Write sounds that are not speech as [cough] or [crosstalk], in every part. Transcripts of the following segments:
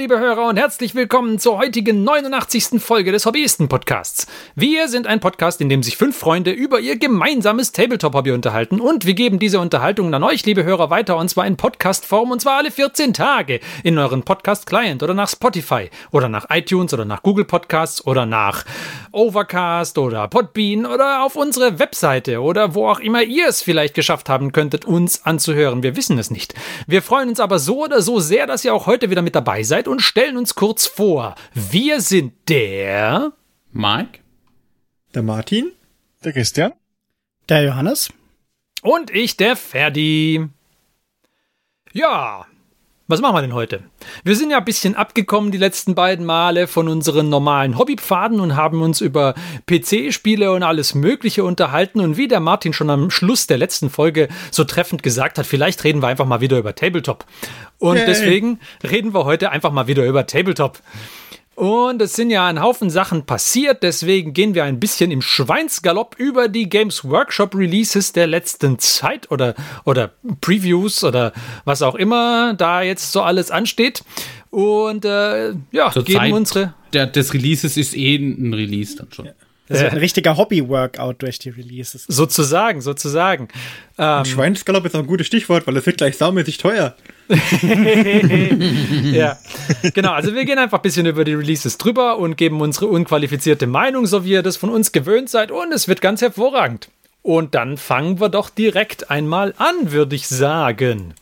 Liebe Hörer und herzlich willkommen zur heutigen 89. Folge des Hobbyisten-Podcasts. Wir sind ein Podcast, in dem sich fünf Freunde über ihr gemeinsames Tabletop-Hobby unterhalten und wir geben diese Unterhaltungen an euch, liebe Hörer, weiter und zwar in Podcast-Form und zwar alle 14 Tage in euren Podcast-Client oder nach Spotify oder nach iTunes oder nach Google Podcasts oder nach Overcast oder Podbean oder auf unsere Webseite oder wo auch immer ihr es vielleicht geschafft haben könntet, uns anzuhören. Wir wissen es nicht. Wir freuen uns aber so oder so sehr, dass ihr auch heute wieder mit dabei seid und stellen uns kurz vor. Wir sind der Mike, der Martin, der Christian, der Johannes und ich, der Ferdi. Ja, was machen wir denn heute? Wir sind ja ein bisschen abgekommen die letzten beiden Male von unseren normalen Hobbypfaden und haben uns über PC-Spiele und alles Mögliche unterhalten. Und wie der Martin schon am Schluss der letzten Folge so treffend gesagt hat, vielleicht reden wir einfach mal wieder über Tabletop. Und Yay. deswegen reden wir heute einfach mal wieder über Tabletop. Und es sind ja ein Haufen Sachen passiert, deswegen gehen wir ein bisschen im Schweinsgalopp über die Games Workshop Releases der letzten Zeit oder, oder Previews oder was auch immer da jetzt so alles ansteht. Und äh, ja, Zur geben Zeit unsere. Der, des Releases ist eh ein Release dann schon. Das ist ein richtiger Hobby-Workout durch die Releases. Sozusagen, sozusagen. Ähm, Schweinsgalopp ist auch ein gutes Stichwort, weil es wird gleich saumäßig teuer. [laughs] ja, [laughs] genau. Also wir gehen einfach ein bisschen über die Releases drüber und geben unsere unqualifizierte Meinung, so wie ihr das von uns gewöhnt seid. Und es wird ganz hervorragend. Und dann fangen wir doch direkt einmal an, würde ich sagen.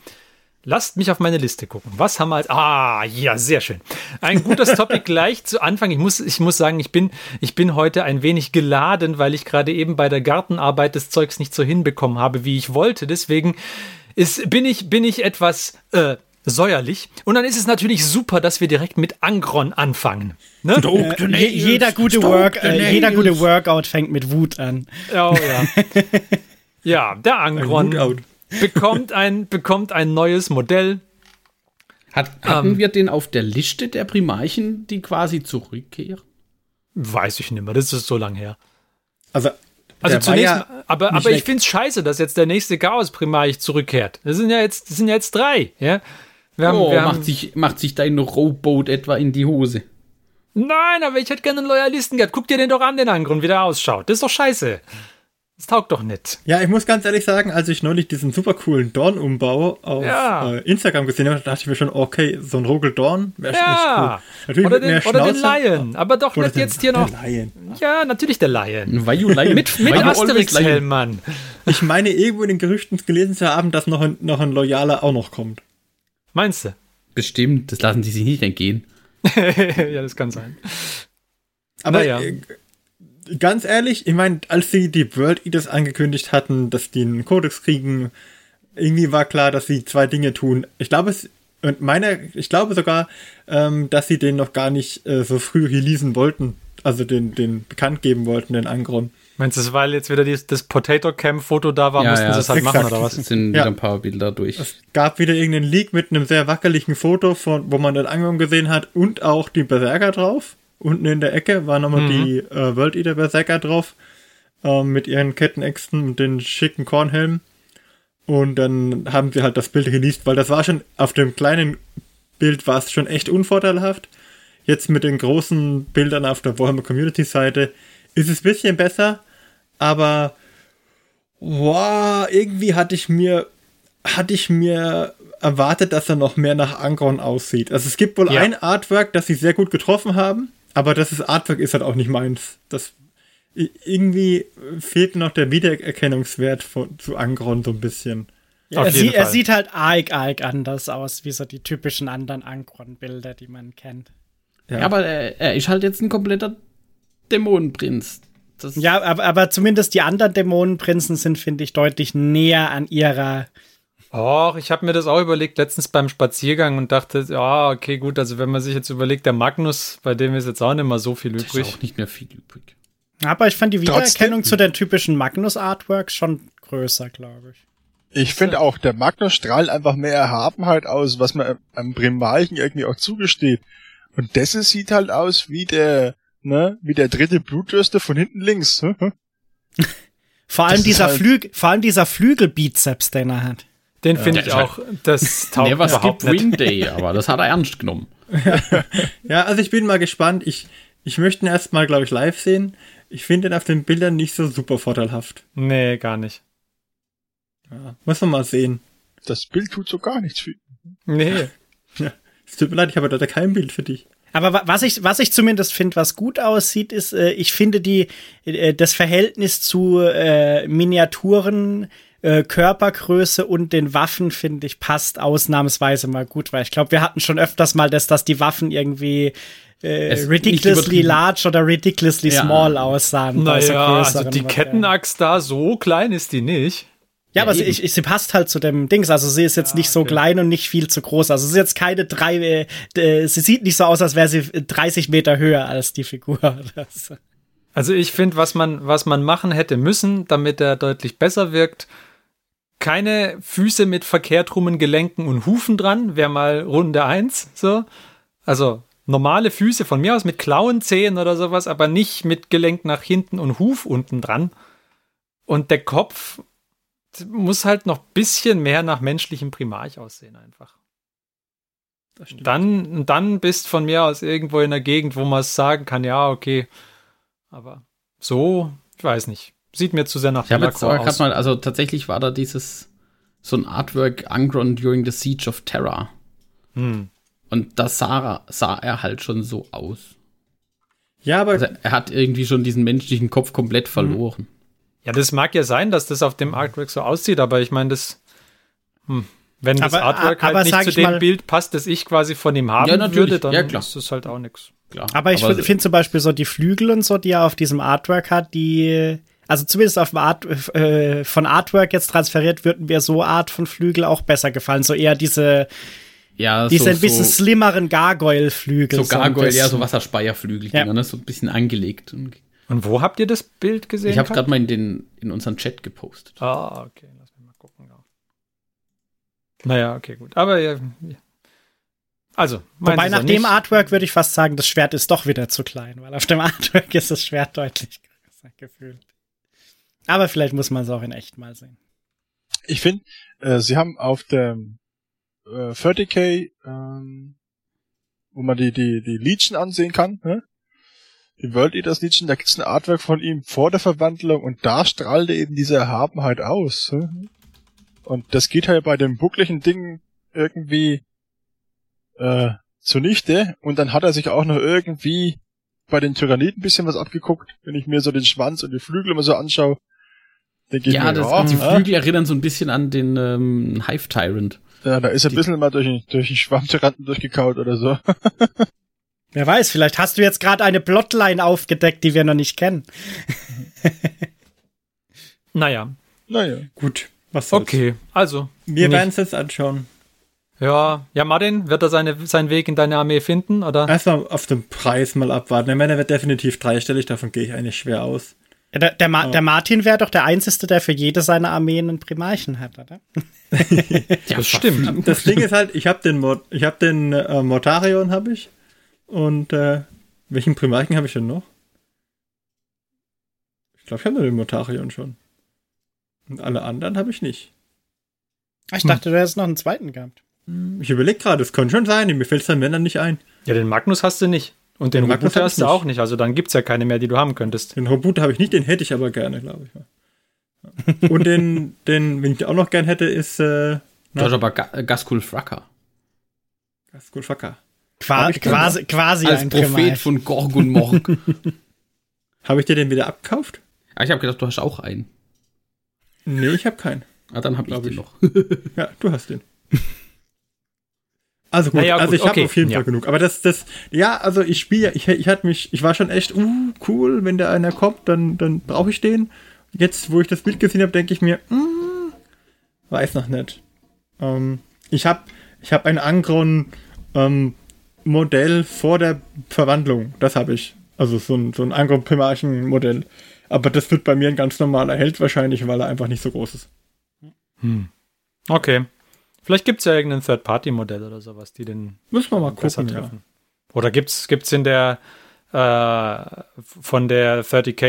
Lasst mich auf meine Liste gucken. Was haben wir als. Ah, ja, sehr schön. Ein gutes Topic [laughs] gleich zu Anfang. Ich muss, ich muss sagen, ich bin, ich bin heute ein wenig geladen, weil ich gerade eben bei der Gartenarbeit des Zeugs nicht so hinbekommen habe, wie ich wollte. Deswegen ist, bin, ich, bin ich etwas äh, säuerlich. Und dann ist es natürlich super, dass wir direkt mit Angron anfangen. Ne? Äh, jeder, gute Work, äh, jeder gute Workout fängt mit Wut an. Oh ja. [laughs] ja, der Angron bekommt ein, bekommt ein neues Modell. Hat, hatten ähm, wir den auf der Liste der Primarchen, die quasi zurückkehren? Weiß ich nicht mehr, das ist so lang her. Also, also zunächst, ja aber, aber ich finde es scheiße, dass jetzt der nächste Chaos Primarch zurückkehrt. Das sind ja jetzt, das sind ja jetzt drei, ja. Wir haben, oh, wir macht, sich, macht sich dein Rowboat etwa in die Hose? Nein, aber ich hätte gerne einen Loyalisten gehabt. Guck dir den doch an, den Angrund, wie der ausschaut. Das ist doch scheiße. Das taugt doch nicht. Ja, ich muss ganz ehrlich sagen, als ich neulich diesen super coolen Dorn-Umbau auf ja. äh, Instagram gesehen habe, dachte ich mir schon, okay, so ein Rogel Dorn wäre ja. echt cool. Natürlich oder, den, oder den Lion, aber doch nicht jetzt hier noch. Lion. Ja, natürlich der Lion. Weil you Lion. mit mit Asterix-Helm, Mann. Ich meine, irgendwo in den Gerüchten gelesen zu haben, dass noch ein, noch ein Loyaler auch noch kommt. Meinst du? Bestimmt, das lassen sie sich nicht entgehen. [laughs] ja, das kann sein. Aber ja. Äh, ganz ehrlich, ich meine, als sie die World Eaters angekündigt hatten, dass die einen Kodex kriegen, irgendwie war klar, dass sie zwei Dinge tun. Ich glaube es und meine, ich glaube sogar, ähm, dass sie den noch gar nicht äh, so früh releasen wollten, also den, den bekannt geben wollten, den Angron. Meinst du, weil jetzt wieder dieses, das Potato Camp Foto da war, ja, mussten ja, sie es halt machen oder was? Es sind wieder ja. ein paar Bilder durch. Es gab wieder irgendeinen Leak mit einem sehr wackeligen Foto, von, wo man den Angron gesehen hat und auch die Berserker drauf. Unten in der Ecke war nochmal mhm. die äh, World Eater Berserker drauf. Ähm, mit ihren Kettenäxten und den schicken Kornhelmen. Und dann haben sie halt das Bild released, weil das war schon auf dem kleinen Bild war es schon echt unvorteilhaft. Jetzt mit den großen Bildern auf der Warhammer Community Seite ist es ein bisschen besser, aber wow, irgendwie hatte ich mir hatte ich mir erwartet, dass er noch mehr nach Angron aussieht. Also es gibt wohl ja. ein Artwork, das sie sehr gut getroffen haben, aber das ist Artwork ist halt auch nicht meins. Das irgendwie fehlt noch der Wiedererkennungswert von, zu Angron so ein bisschen. Ja, er, sie, er, sieht halt arg, arg anders aus, wie so die typischen anderen Angron-Bilder, die man kennt. Ja, aber er, er, ist halt jetzt ein kompletter Dämonenprinz. Das ja, aber, aber zumindest die anderen Dämonenprinzen sind, finde ich, deutlich näher an ihrer Och, ich habe mir das auch überlegt letztens beim Spaziergang und dachte, ja, okay, gut, also wenn man sich jetzt überlegt, der Magnus, bei dem ist jetzt auch nicht mehr so viel übrig. Ist auch nicht mehr viel übrig. Aber ich fand die Wiedererkennung Trotzdem. zu den typischen Magnus-Artworks schon größer, glaube ich. Ich finde auch, der Magnus strahlt einfach mehr Erhabenheit aus, was man am Primalchen irgendwie auch zugesteht. Und das sieht halt aus wie der, ne, wie der dritte Blutdürste von hinten links. [laughs] vor allem dieser halt Flügel, vor allem dieser Flügelbizeps, den er hat. Den finde ich auch, das [laughs] taugt Never überhaupt skip. Wing Day, aber das hat er ernst genommen. [laughs] Ja, also ich bin mal gespannt. Ich, ich möchte ihn erstmal, glaube ich, live sehen. Ich finde ihn auf den Bildern nicht so super vorteilhaft. Nee, gar nicht. Ja, muss man mal sehen. Das Bild tut so gar nichts für ihn. Nee. [laughs] Es tut mir leid, ich habe leider kein Bild für dich. Aber wa- was ich, was ich zumindest finde, was gut aussieht, ist, äh, ich finde die, äh, das Verhältnis zu äh, Miniaturen, äh, Körpergröße und den Waffen, finde ich, passt ausnahmsweise mal gut, weil ich glaube, wir hatten schon öfters mal das, dass die Waffen irgendwie äh, ridiculously large oder ridiculously Ja. small aussahen. Naja, also die. Kettenaxt da, so klein ist die nicht. Ja, aber sie, eben. ich, ich, sie passt halt zu dem Dings. Also sie ist jetzt nicht so klein und nicht viel zu groß. Also sie ist jetzt keine drei, äh, äh, sie sieht nicht so aus, als wäre sie 30 Meter höher als die Figur. [laughs] Also ich finde, was man, was man machen hätte müssen, damit er deutlich besser wirkt, keine Füße mit verkehrt rummen Gelenken und Hufen dran, wäre mal Runde eins so. Also normale Füße von mir aus mit Klauen, Zehen oder sowas, aber nicht mit Gelenk nach hinten und Huf unten dran. Und der Kopf muss halt noch bisschen mehr nach menschlichem Primarch aussehen einfach. Dann, dann bist von mir aus irgendwo in der Gegend, wo man sagen kann, ja, okay. Aber so, ich weiß nicht. Sieht mir zu sehr nach Ich habe jetzt Delacroix aber gerade aus. mal, also tatsächlich war da dieses, so ein Artwork Angron during the Siege of Terror. Hm. Und da sah, sah er halt schon so aus. Ja, aber Also er hat irgendwie schon diesen menschlichen Kopf komplett verloren. Ja, das mag ja sein, dass das auf dem Artwork so aussieht, aber ich meine, das, hm, wenn das Aber- Artwork aber halt nicht zu dem mal- Bild passt, das ich quasi von ihm haben Ja, würde, dann Ja, klar. ist das halt auch nichts. Aber ich finde zum Beispiel so die Flügel und so, die er auf diesem Artwork hat, die, also zumindest auf dem Art, äh, von Artwork jetzt transferiert, würden mir so Art von Flügel auch besser gefallen. So eher diese, ja, diese so, ein bisschen so, slimmeren Gargoyle-Flügel. so Gargoyle, ja, bisschen. so Wasserspeierflügel, Ja. ne? so ein bisschen angelegt. Und Und wo habt ihr das Bild gesehen? ich habe gerade mal in, den, in unseren Chat gepostet. Ah, okay, lass mich mal gucken. Ja. Naja, okay, gut. Aber ja, ja. also, Wobei nach dem nicht. Artwork würde ich fast sagen, das Schwert ist doch wieder zu klein, weil auf dem [laughs] Artwork ist das Schwert deutlich größer gefühlt. Aber vielleicht muss man es auch in echt mal sehen. Ich finde, äh, sie haben auf dem äh, 30k, ähm, wo man die, die, die Legion ansehen kann, ne? die World Eaters Legion, da gibt's ein Artwork von ihm vor der Verwandlung und da strahlt eben diese Erhabenheit aus. Ne? Und das geht halt bei dem buckligen Ding irgendwie äh, zunichte und dann hat er sich auch noch irgendwie bei den Tyranniden ein bisschen was abgeguckt, wenn ich mir so den Schwanz und die Flügel immer so anschaue. Denke ich Ja, mir, das, ja, die ja. Flügel erinnern so ein bisschen an den ähm, Hive Tyrant. Ja, da ist er ein bisschen mal durch den, durch den Schwammtyranten durchgekaut oder so. [laughs] Wer weiß, vielleicht hast du jetzt gerade eine Plotline aufgedeckt, die wir noch nicht kennen. [laughs] Naja, Naja. gut. Was soll's. okay, also. Wir werden es jetzt anschauen. Ja, ja, Martin, wird er seine, seinen Weg in deine Armee finden, oder? Erstmal auf den Preis mal abwarten. Ich meine, er wird definitiv dreistellig, davon gehe ich eigentlich schwer aus. Der, der, Ma der Martin wäre doch der Einzige, der für jede seiner Armeen einen Primarchen hat, oder? [laughs] Ja, das stimmt. Das Ding ist halt, ich habe den, Mor ich hab den äh, Mortarion, habe ich. Und äh, welchen Primarchen habe ich denn noch? Ich glaube, ich habe nur den Mortarion schon. Und alle anderen habe ich nicht. Ich dachte, du hättest noch einen zweiten gehabt. Ich überlege gerade, es kann schon sein, mir fällt es dann wenn dann nicht ein. Ja, den Magnus hast du nicht. Und den Den hab hast ich du auch nicht. Also dann gibt's ja keine mehr, die du haben könntest. Den Robot habe ich nicht, den hätte ich aber gerne, glaube ich. Ja. Und den, [laughs] den, wenn ich auch noch gern hätte, ist äh, Du hast aber Ga Gaskul Fracker. Gaskul Faka. Qua ich quasi quasi Als ein Prophet Primarch. von Gorgun Morg. [laughs] Habe ich dir den wieder abgekauft? ah, ich habe gedacht, du hast auch einen. Nee, ich habe keinen. Ah, dann habe ich Glaub den ich. noch. Ja, du hast den. [laughs] Also gut, gut, also ich habe okay, auf jeden ja. Fall genug. Aber das, das, ja, also ich spiele, ja- ich, ich hatte mich, ich war schon echt, uh, cool, wenn der einer kommt, dann, dann brauche ich den. Jetzt, wo ich das Bild gesehen habe, denke ich mir, mm, weiß noch nicht. Ähm, ich habe, ich habe ein Angron ähm, Modell vor der Verwandlung. Das habe ich. Also so ein, so ein Angron Primarchen Modell. Aber das wird bei mir ein ganz normaler Held wahrscheinlich, weil er einfach nicht so groß ist. Okay. Vielleicht gibt's ja irgendein Third-Party-Modell oder sowas, die den Müssen wir mal besser gucken, ja. treffen. Oder gibt's gibt's in der äh, von der 30k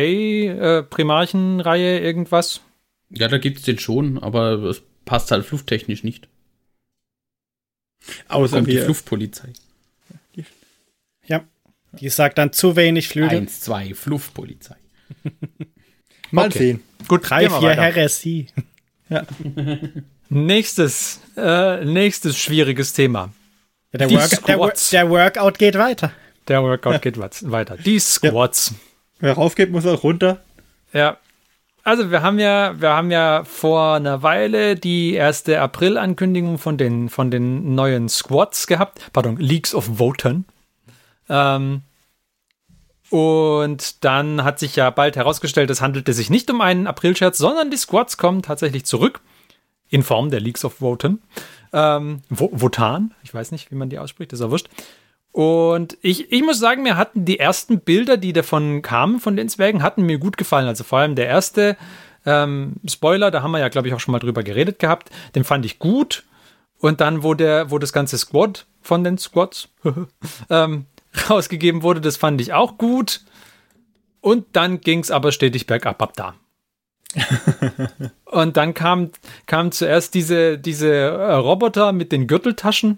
äh, Primarchen-Reihe irgendwas? Ja, da gibt's den schon, aber es passt halt flufftechnisch nicht. Außer Kommt die wir, Fluftpolizei. Ja. Die sagt dann zu wenig Flügel. Eins, zwei, Fluffpolizei. [laughs] Mal Okay. sehen. Gut, Drei, vier. Heresie. [laughs] [laughs] Nächstes, äh, nächstes schwieriges Thema. Ja, der, Work, der, Squats. der Workout geht weiter. Der Workout geht wa- weiter. Die Squats. Wer raufgeht, muss auch runter. Ja. Also wir haben ja, wir haben ja vor einer Weile die erste April-Ankündigung von den, von den neuen Squads gehabt. Pardon, Leagues of Voten. Ähm, und dann hat sich ja bald herausgestellt, es handelte sich nicht um einen April-Scherz, sondern die Squads kommen tatsächlich zurück. In Form der Leagues of Voten. Ähm, Votan, ich weiß nicht, wie man die ausspricht, ist ja wurscht. Und ich, ich muss sagen, mir hatten die ersten Bilder, die davon kamen, von den Zwergen, hatten mir gut gefallen. Also vor allem der erste ähm, Spoiler, da haben wir ja, glaube ich, auch schon mal drüber geredet gehabt. Den fand ich gut. Und dann, wo der, wo das ganze Squad von den Squads [laughs] ähm, rausgegeben wurde, das fand ich auch gut. Und dann ging es aber stetig bergab ab da. [laughs] Und dann kam, kam zuerst diese, diese äh, Roboter mit den Gürteltaschen.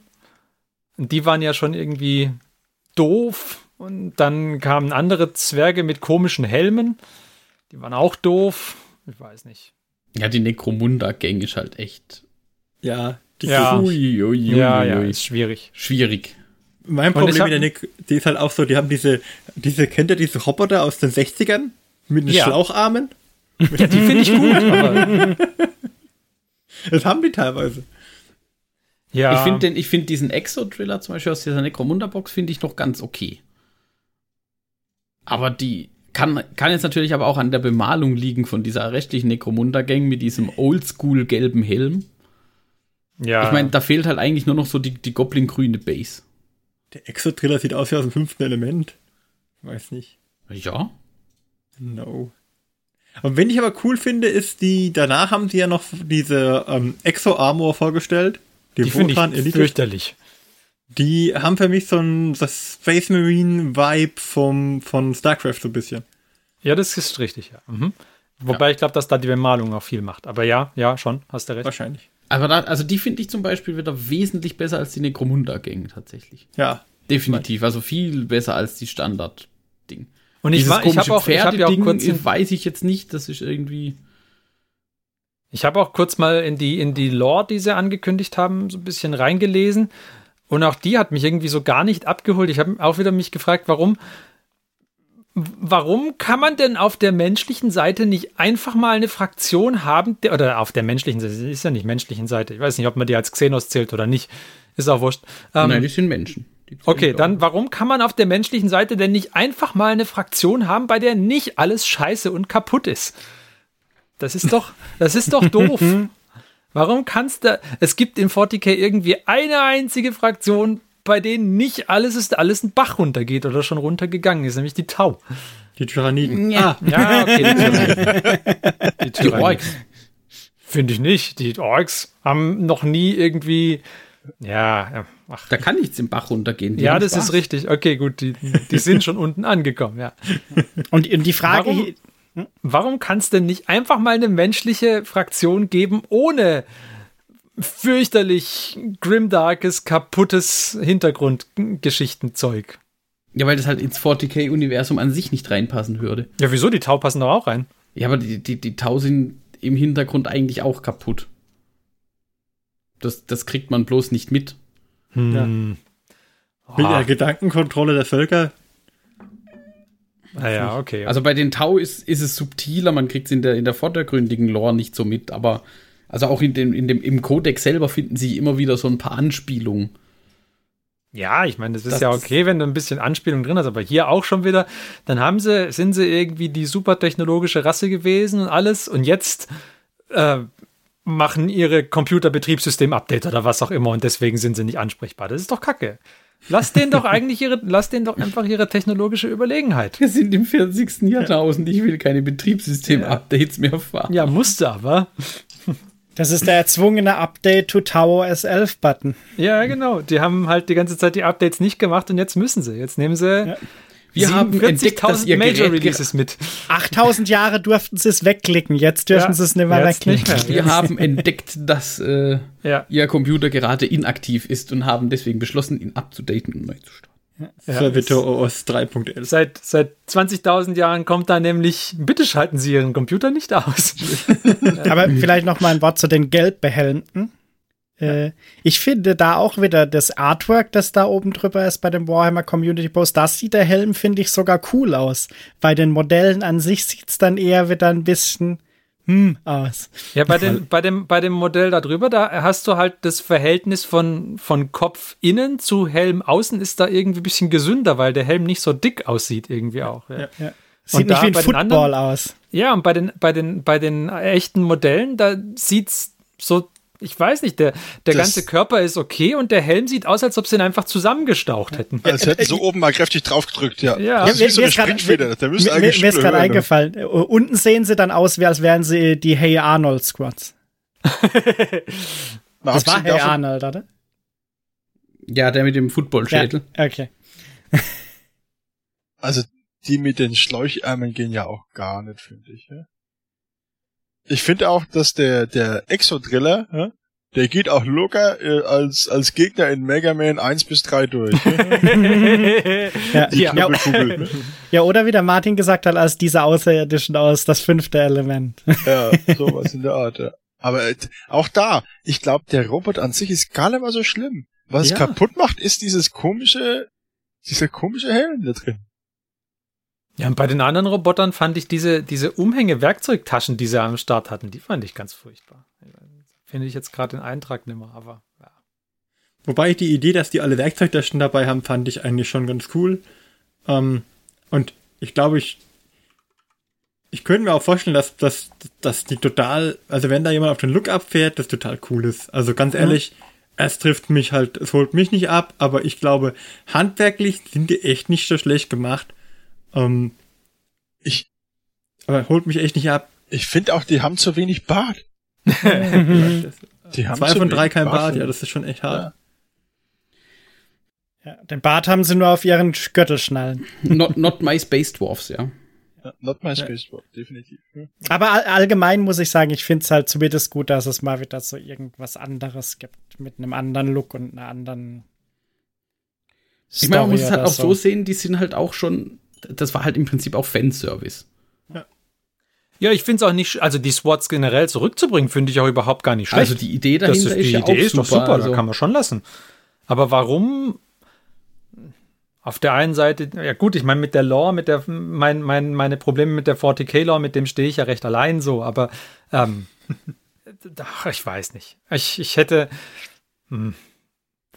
Und die waren ja schon irgendwie doof. Und dann kamen andere Zwerge mit komischen Helmen. Die waren auch doof. Ich weiß nicht. Ja, die Necromunda-Gang ist halt echt. Ja. Die Ja. Ui, ui, ui, ja, ui, ja, ist schwierig. Schwierig. Mein Problem hab- mit der Nick, die ist halt auch so, die haben diese, diese, kennt ihr diese Roboter aus den 60ern? Mit den Ja. Schlaucharmen? Ja, die finde ich gut. [laughs] Aber, Das haben die teilweise. ja, Ich finde den- ich diesen Exo-Driller zum Beispiel aus dieser Necromunda-Box finde ich noch ganz okay. Aber die kann, kann jetzt natürlich aber auch an der Bemalung liegen von dieser rechtlichen Necromunda-Gang mit diesem oldschool gelben Helm. ja. Ich meine, da fehlt halt eigentlich nur noch so die, die Goblin-grüne Base. Der Exotriller sieht aus wie aus dem fünften Element. Weiß nicht. Ja. No. Und wenn ich aber cool finde, ist die, danach haben sie ja noch diese ähm, Exo-Armor vorgestellt. Die, die finde ich Elite. fürchterlich. Die haben für mich so ein das Space Marine Vibe vom, von StarCraft so ein bisschen. Ja, das ist richtig, ja. Mhm. Wobei ich glaube, dass da die Bemalung auch viel macht. Aber ja, ja, schon, hast du recht. Wahrscheinlich. Aber da, also die finde ich zum Beispiel wieder wesentlich besser als die Necromunda-Gang tatsächlich. Ja. Definitiv. Also viel besser als die Standard-Ding. Und ich, war, ich habe auch, ich hab ja auch kurz, in, weiß ich jetzt nicht. Das ist irgendwie. ich habe auch kurz mal in die, in die Lore, die sie angekündigt haben, so ein bisschen reingelesen. Und auch die hat mich irgendwie so gar nicht abgeholt. Ich habe auch wieder mich gefragt, warum, warum kann man denn auf der menschlichen Seite nicht einfach mal eine Fraktion haben, der, oder auf der menschlichen Seite, ist ja nicht menschlichen Seite. Ich weiß nicht, ob man die als Xenos zählt oder nicht. Ist auch wurscht. Ähm, Nein, die sind Menschen. Die Okay, dann warum kann man auf der menschlichen Seite denn nicht einfach mal eine Fraktion haben, bei der nicht alles scheiße und kaputt ist? Das ist doch, das ist doch doof. [laughs] Warum kannst du, es gibt in 40k irgendwie eine einzige Fraktion, bei denen nicht alles ist, alles einen Bach runtergeht oder schon runtergegangen ist, nämlich die Tau. Die Tyranniden. Ja. Ja, okay, die Tyranniden. Die, Die Tyranniden. Orks. Finde ich nicht. Die Orks haben noch nie irgendwie, ja, ja, ach, Da kann nichts im Bach runtergehen. Die ja, das Spaß. ist richtig. Okay, gut, die, die sind schon unten angekommen, ja. Und, und die Frage, Warum? hier- Warum kann es denn nicht einfach mal eine menschliche Fraktion geben, ohne fürchterlich grimdarkes, kaputtes Hintergrundgeschichtenzeug? Ja, weil das halt ins 40k-Universum an sich nicht reinpassen würde. Ja, wieso? Die Tau passen doch auch rein. Ja, aber die, die, die Tau sind im Hintergrund eigentlich auch kaputt. Das, das kriegt man bloß nicht mit. Hm. Mit Ah, der Gedankenkontrolle der Völker. naja, okay. Also bei den Tau ist, ist es subtiler, man kriegt es in der, in der vordergründigen Lore nicht so mit, aber also auch in dem, in dem, im Codex selber finden sie immer wieder so ein paar Anspielungen. ja, ich meine, das ist das ja okay, wenn du ein bisschen Anspielung drin hast, aber hier auch schon wieder, dann haben sie, sind sie irgendwie die super technologische Rasse gewesen und alles und jetzt äh, machen ihre Computerbetriebssystem-Update oder was auch immer und deswegen sind sie nicht ansprechbar. Das ist doch kacke. Lass denen doch [laughs] eigentlich ihre, lass denen doch einfach ihre technologische Überlegenheit. Wir sind im 40. Jahrtausend, ich will keine Betriebssystem-Updates mehr fahren. Ja, musste aber. das ist der erzwungene Update to Tower S11-Button. Ja, genau. Die haben halt die ganze Zeit die Updates nicht gemacht und jetzt müssen sie. Jetzt nehmen sie Wir haben entdeckt, dass 47.000 ihr Major Gerät Releases mit. 8000 Jahre durften sie es wegklicken, jetzt dürfen Ja, sie es nicht mehr nicht wegklicken. mehr. Wir haben entdeckt, dass äh, Ja. Ihr Computer gerade inaktiv ist und haben deswegen beschlossen, ihn abzudaten und neu zu starten. Servitor OS 3.11. Seit, seit 20.000 Jahren kommt da nämlich, bitte schalten Sie Ihren Computer nicht aus. [laughs] Aber vielleicht noch mal ein Wort zu den Gelbbehelmten. Äh, ich finde da auch wieder das Artwork, das da oben drüber ist bei dem Warhammer Community Post, das sieht der Helm, finde ich, sogar cool aus. Bei den Modellen an sich sieht's dann eher wieder ein bisschen hm aus. Ja, bei, den, bei, dem, bei dem Modell da drüber, da hast du halt das Verhältnis von, von Kopf innen zu Helm außen ist da irgendwie ein bisschen gesünder, weil der Helm nicht so dick aussieht irgendwie auch. Ja. Ja. Sieht nicht da wie ein bei den Football anderen- aus. Ja, und bei den, bei den, bei den echten Modellen, da sieht's so, ich weiß nicht, der, der Das- ganze Körper ist okay und der Helm sieht aus, als ob sie ihn einfach zusammengestaucht hätten. Als hätten sie oben mal kräftig drauf gedrückt, ja. Ja. Das ist wie so mir eine Springfeder. Der müsste eigentlich mir ist gerade eingefallen. Äh, Unten sehen sie dann aus, wie als wären sie die Hey Arnold Squads. [laughs] Das war Hey davon, Arnold, oder? Ja, der mit dem Footballschädel. Ja, okay. Also die mit den Schläuchärmeln gehen ja auch gar nicht, finde ich. Ja? Ich finde auch, dass der der Exodriller, ja, der geht auch locker äh, als als Gegner in Mega Man 1 bis 3 durch. [laughs] Ja? Ja. Ja, ne? oder wie der Martin gesagt hat, als diese Außerirdischen aus das fünfte Element. ja, sowas in der Art. Ja. Aber äh, auch da, ich glaube, der Roboter an sich ist gar nicht mal so schlimm. Was Ja. es kaputt macht, ist dieses komische, dieser komische Helm da drin. Ja, und bei den anderen Robotern fand ich diese, diese Umhänge-Werkzeugtaschen, die sie am Start hatten, die fand ich ganz furchtbar. Finde ich jetzt gerade den Eintrag nimmer, aber ja. Wobei die Idee, dass die alle Werkzeugtaschen dabei haben, fand ich eigentlich schon ganz cool. Ähm, und ich glaube, ich, ich könnte mir auch vorstellen, dass, dass, dass die total, also wenn da jemand auf den Look abfährt, das total cool ist. Also ganz ehrlich, es trifft mich halt, es holt mich nicht ab, aber ich glaube, handwerklich sind die echt nicht so schlecht gemacht. Ähm, Ich, aber holt mich echt nicht ab. ich finde auch, die haben zu wenig Bart. [laughs] Die haben Zwei zu von drei kein Bart, für- ja, das ist schon echt hart. Ja, den Bart haben sie nur auf ihren Gürtelschnallen. Not, not my Space Dwarfs, ja. Ja, not my space Dwarf, definitiv. Ja. Aber all, allgemein muss ich sagen, ich finde es halt zumindest gut, dass es mal wieder so irgendwas anderes gibt. Mit einem anderen Look und einer anderen. Ich meine, man muss es Story halt auch so sehen, die sind halt auch schon, das war halt im Prinzip auch Fanservice. Ja, ich finde es auch nicht, also die SWATs generell zurückzubringen, finde ich auch überhaupt gar nicht schlecht. Also die Idee das dahinter ist, die ja Idee auch ist doch super, also, da kann man schon lassen. Aber warum? Auf der einen Seite, ja gut, ich meine mit der Lore, mit der mein, mein, meine Probleme mit der 40k Lore, mit dem stehe ich ja recht allein so, aber ähm, [laughs] ach, ich weiß nicht. Ich, ich hätte, hm,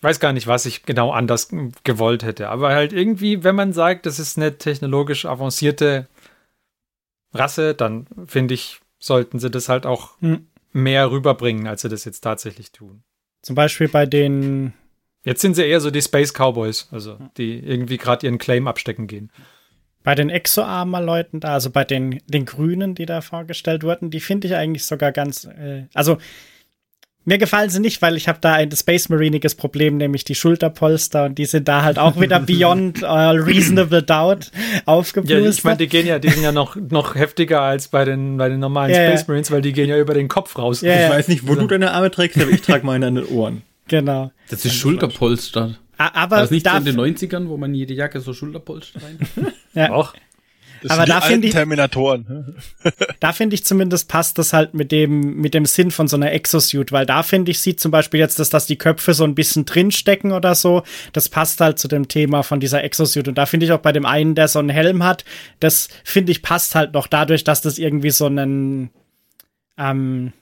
weiß gar nicht, was ich genau anders gewollt hätte. Aber halt irgendwie, wenn man sagt, das ist eine technologisch avancierte Rasse, dann finde ich, sollten sie das halt auch Hm. mehr rüberbringen, als sie das jetzt tatsächlich tun. Zum Beispiel bei den. Jetzt sind sie eher so die Space Cowboys, also die irgendwie gerade ihren Claim abstecken gehen. Bei den Exo-Armor-Leuten da, also bei den, den Grünen, die da vorgestellt wurden, die finde ich eigentlich sogar ganz. Äh, also, mir gefallen sie nicht, weil ich habe da ein Space Mariniges Problem, nämlich die Schulterpolster und die sind da halt auch wieder [laughs] beyond all reasonable doubt Ja, aufgeplustert. ich meine, die gehen ja, die sind ja noch, noch heftiger als bei den, bei den normalen Ja, Space ja. Marines, weil die gehen ja über den Kopf raus. Ja, Ich ja. weiß nicht, wo du deine Arme trägst, aber ich trage meine an den Ohren. genau. Das ist Schulterpolster. A- War Aber das nicht so in den 90ern, wo man jede Jacke so Schulterpolster rein? [laughs] ja, Auch. Das Aber sind die da finde ich- Terminatoren. [laughs] da finde ich zumindest passt das halt mit dem, mit dem Sinn von so einer Exosuit, weil da finde ich, sieht zum Beispiel jetzt, dass, dass die Köpfe so ein bisschen drinstecken oder so, das passt halt zu dem Thema von dieser Exosuit. Und da finde ich auch bei dem einen, der so einen Helm hat, das finde ich passt halt noch dadurch, dass das irgendwie so einen, ähm,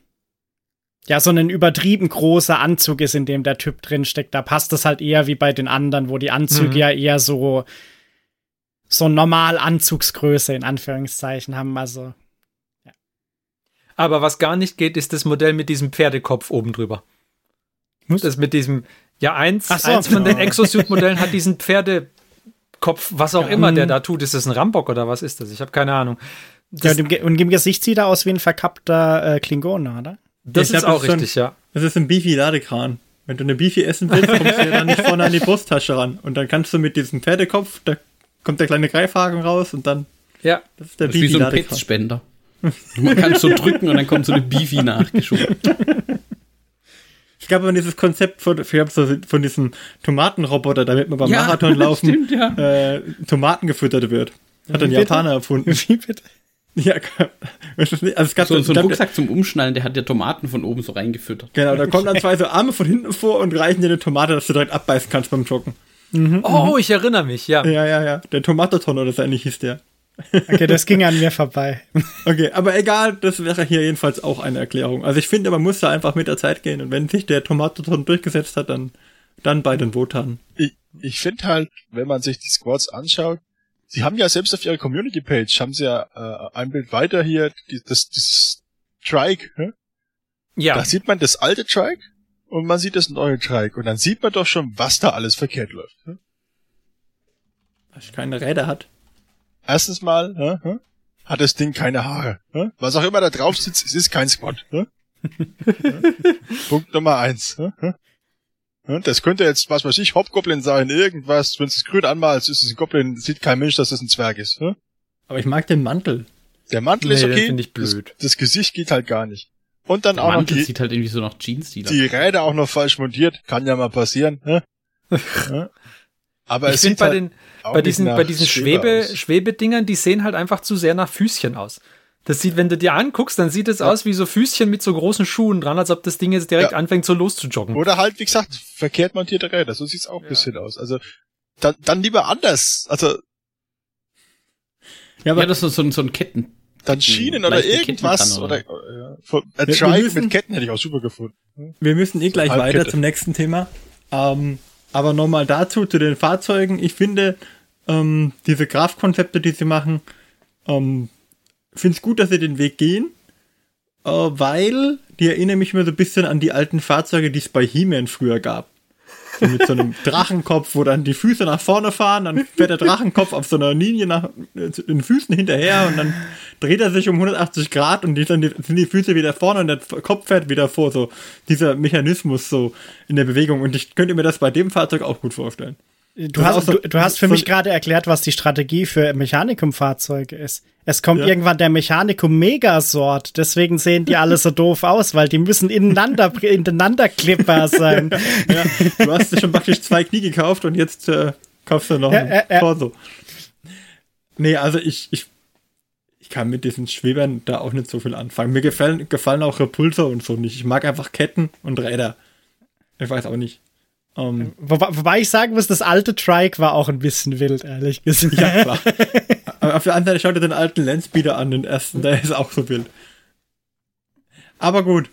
ja, so ein übertrieben großer Anzug ist, in dem der Typ drinsteckt. Da passt das halt eher wie bei den anderen, wo die Anzüge Mhm. ja eher so, so normal Anzugsgröße in Anführungszeichen haben. Also, Aber was gar nicht geht, ist das Modell mit diesem Pferdekopf oben drüber. Was? Das mit diesem, ja, eins, so. eins von den Ja. Exosuit-Modellen hat diesen Pferdekopf, was auch immer der da tut. Ist das ein Rambock oder was ist das? Ich habe keine Ahnung. Ja, und, im, und im Gesicht sieht er aus wie ein verkappter äh, Klingone, oder? das Ich ist glaub, auch das ist schon- richtig, ja. Das ist ein Beefy-Ladekran. Wenn du eine Beefy essen willst, kommst du ja dann nicht [laughs] vorne an die Brusttasche ran. Und dann kannst du mit diesem Pferdekopf, da kommt der kleine Greifhaken raus und dann, Ja, das ist der Das ist wie so ein. Petspender. Man kann so drücken und dann kommt so eine Beefy nachgeschoben. [laughs] Ich gab immer dieses Konzept von, von diesem Tomatenroboter, damit man beim Ja, Marathonlaufen [laughs] stimmt, ja. äh, Tomaten gefüttert wird. Hat ein Wie bitte? Japaner erfunden. [laughs] Wie bitte? Ja, also es gab So, so ein gab- Rucksack zum Umschnallen, der hat ja Tomaten von oben so reingefüttert. Genau, da kommen dann zwei so Arme von hinten vor und reichen dir eine Tomate, dass du direkt abbeißen kannst beim Joggen. Oh, ich erinnere mich, ja. Ja, ja, ja. Der Tomatoton oder so ähnlich hieß der. Okay, das ging an mir vorbei. [laughs] Okay, aber egal, das wäre hier jedenfalls auch eine Erklärung. Also ich finde, man muss da einfach mit der Zeit gehen und wenn sich der Tomatoton durchgesetzt hat, dann, dann bei den Wotan. Ich, ich finde halt, wenn man sich die Squads anschaut, sie haben ja selbst auf ihrer Community-Page, haben sie ja äh, ein Bild weiter hier, die, das, dieses Trike, hä? Ja. da sieht man das alte Trike und man sieht das neue Trike und dann sieht man doch schon, was da alles verkehrt läuft. hä? Weil keine Räder hat. Erstens mal, hä, hä, hat das Ding keine Haare. hä? Was auch immer da drauf sitzt, es ist kein Squad. hä? [laughs] Punkt Nummer eins. Hä, Das könnte jetzt, was weiß ich, Hobgoblin sein, irgendwas. Wenn es grün anmalst, ist es ein Goblin, sieht kein Mensch, dass es ein Zwerg ist. Aber ich mag den Mantel. Der Mantel Nee, ist den okay. find ich blöd. Das, das Gesicht geht halt gar nicht. Und dann Der auch noch Mantel die, sieht halt irgendwie so nach Jeans-Stil aus. die Räder auch noch falsch montiert. Kann ja mal passieren. [laughs] Hä? Aber ich es finde sieht bei halt den, bei diesen, bei diesen Schwebe. Schwebedingern, die sehen halt einfach zu sehr nach Füßchen aus. Das sieht, wenn du dir anguckst, dann sieht es aus wie so Füßchen mit so großen Schuhen dran, als ob das Ding jetzt direkt Ja. anfängt so loszujoggen. Oder halt, wie gesagt, verkehrt montierte Räder. So sieht's auch ein bisschen aus. Also, dann, dann lieber anders. Also, Ja, ja, das ist so, ein- so ein Ketten. Dann Schienen oder irgendwas. Oder, oder? ja, von- ein Wir- Trike müssen- mit Ketten hätte ich auch super gefunden. wir müssen eh gleich Halbkette. weiter zum nächsten Thema. Ähm, aber nochmal dazu, zu den Fahrzeugen. Ich finde, ähm, diese Kraftkonzepte, die sie machen, ähm, finde es gut, dass sie den Weg gehen, äh, weil die erinnern mich immer so ein bisschen an die alten Fahrzeuge, die es bei He-Man früher gab. So mit so einem Drachenkopf, wo dann die Füße nach vorne fahren, dann fährt der Drachenkopf auf so einer Linie nach äh, den Füßen hinterher und dann dreht er sich um 180 Grad und die, dann sind die Füße wieder vorne und der Kopf fährt wieder vor. So dieser Mechanismus so in der Bewegung. Und ich könnte mir das bei dem Fahrzeug auch gut vorstellen. Du hast, du, du hast für mich gerade erklärt, was die Strategie für Mechanikum-Fahrzeuge ist. Es kommt Ja. irgendwann der Mechanikum Megasort, deswegen sehen die alle so [laughs] doof aus, weil die müssen ineinander, ineinander klippbar sein. [laughs] Ja, du hast dir schon praktisch zwei Knie gekauft und jetzt äh, kaufst du noch Ja, ein ja. Torso. Nee, also ich, ich, ich kann mit diesen Schwebern da auch nicht so viel anfangen. Mir gefallen, gefallen auch Repulsor und so nicht. Ich mag einfach Ketten und Räder. Ich weiß auch nicht. Ähm, Wobei, wobei ich sagen muss, das alte Trike war auch ein bisschen wild, ehrlich gesagt. ja, klar. [laughs] Aber auf der anderen Seite schau dir den alten Landspeeder an, den ersten, der ist auch so wild. Aber gut.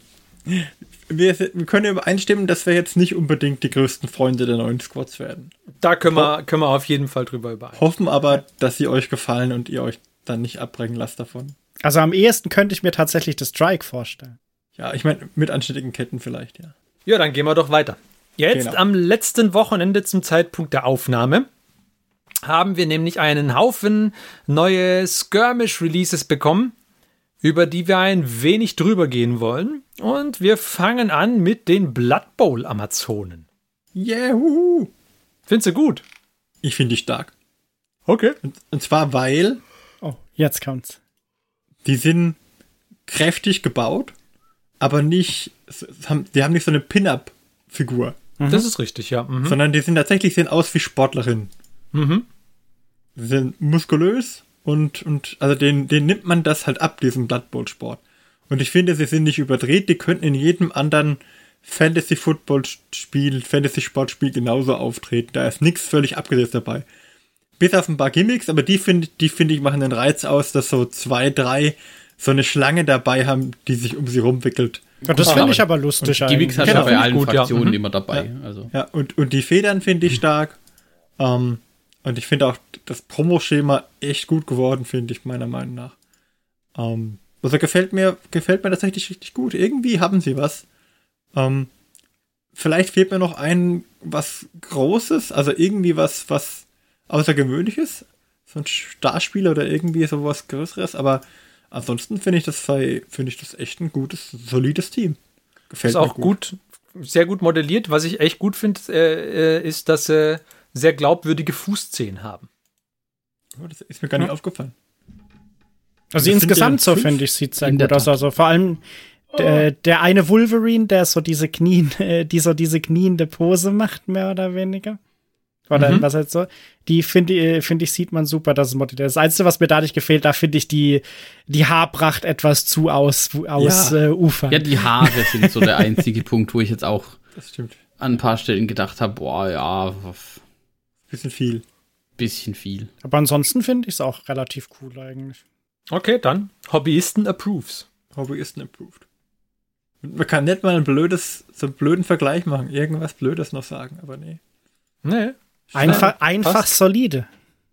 Wir, wir können übereinstimmen, dass wir jetzt nicht unbedingt die größten Freunde der neuen Squads werden. Da können wir, können wir auf jeden Fall drüber überein. Hoffen aber, dass sie euch gefallen und ihr euch dann nicht abbringen lasst davon. Also am ehesten könnte ich mir tatsächlich das Trike vorstellen. Ja, ich meine, mit anständigen Ketten vielleicht, ja. Ja, dann gehen wir doch weiter. Jetzt Genau. am letzten Wochenende zum Zeitpunkt der Aufnahme haben wir nämlich einen Haufen neue Skirmish-Releases bekommen, über die wir ein wenig drüber gehen wollen. Und wir fangen an mit den Blood Bowl-Amazonen. Juhu! Findest du gut? Ich finde die stark. Okay. Und, und zwar, weil Oh, jetzt kommt's. die sind kräftig gebaut, aber nicht, die haben nicht so eine Pin-Up-Figur, Das ist richtig, ja. Mhm. sondern die sind tatsächlich sehen aus wie Sportlerinnen. Mhm. Sie sind muskulös und, und also den, den nimmt man das halt ab, diesen Blood Bowl Sport. Und ich finde, sie sind nicht überdreht, die könnten in jedem anderen Fantasy Football Spiel, Fantasy Sportspiel genauso auftreten. Da ist nichts völlig abgesetzt dabei. Bis auf ein paar Gimmicks, aber die finde die finde ich machen den Reiz aus, dass so zwei, drei so eine Schlange dabei haben, die sich um sie rumwickelt. Ja, das finde ich aber lustig Gimmicks hast du Genau, ja bei allen gut, ja. Fraktionen Mhm. immer dabei. Also. Ja, und, und die Federn finde ich stark. Ähm, und ich finde auch das Promo-Schema echt gut geworden, finde ich, meiner Meinung nach. Ähm, also gefällt mir, gefällt mir tatsächlich richtig gut. Irgendwie haben sie was. Ähm, vielleicht fehlt mir noch ein was Großes, also irgendwie was, was Außergewöhnliches. So ein Starspieler oder irgendwie sowas Größeres, aber ansonsten finde ich das sei- finde ich das echt ein gutes, solides Team. Gefällt Ist auch gut. sehr gut modelliert. Was ich echt gut finde, äh, äh, ist, dass sie sehr glaubwürdige Fußzehen haben. Oh, Das ist mir gar nicht aufgefallen. Also Das insgesamt ja so, finde ich, sieht sehr in gut aus. Also vor allem der, der eine Wolverine, der so diese Knien, [laughs] äh, die so diese kniende Pose macht, mehr oder weniger. Oder Mhm. was halt so. Die finde ich, finde ich, sieht man super, das Modell. Das Einzige, was mir dadurch gefehlt, da finde ich die, die Haarpracht etwas zu aus, aus Ja. äh, Ufern. Ja, die Haare sind so der [laughs] einzige Punkt, wo ich jetzt auch Das stimmt. an ein paar Stellen gedacht habe, boah, ja, Bisschen viel. bisschen viel. Aber ansonsten finde ich es auch relativ cool eigentlich. Okay, dann. Hobbyisten approves. Hobbyisten approved. Man kann nicht mal ein blödes, so einen blöden Vergleich machen. Irgendwas Blödes noch sagen, aber nee. Nee. Einfach, einfach solide.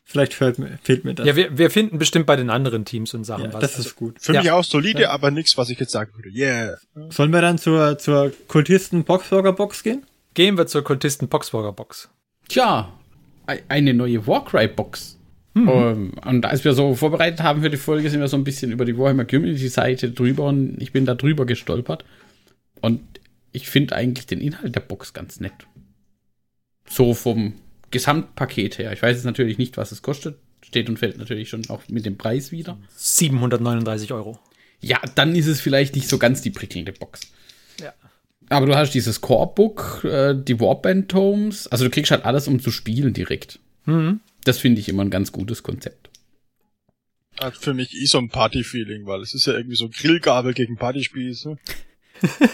Vielleicht fehlt mir, fehlt mir das. Ja, wir, wir finden bestimmt bei den anderen Teams und Sachen Ja, was. das ist gut. Für Ja. mich auch solide, aber nichts, was ich jetzt sagen würde. Yeah. Sollen wir dann zur, zur Kultisten Boxburger Box gehen? Gehen wir zur Kultisten Boxburger Box. Tja, ei- eine neue Warcry-Box. Ähm, und als wir so vorbereitet haben für die Folge, sind wir so ein bisschen über die Warhammer Community-Seite drüber und ich bin da drüber gestolpert. Und ich finde eigentlich den Inhalt der Box ganz nett. So vom Gesamtpaket her. Ich weiß jetzt natürlich nicht, was es kostet. Steht und fällt natürlich schon auch mit dem Preis wieder. 739 Euro. Ja, dann ist es vielleicht nicht so ganz die prickelnde Box. Ja. Aber du hast dieses Core-Book, äh, die Warband Tomes, also du kriegst halt alles, um zu spielen direkt. Mhm. Das finde ich immer ein ganz gutes Konzept. Hat für mich eh so ein Party-Feeling, weil es ist ja irgendwie so Grillgabel gegen Partyspieße. [laughs]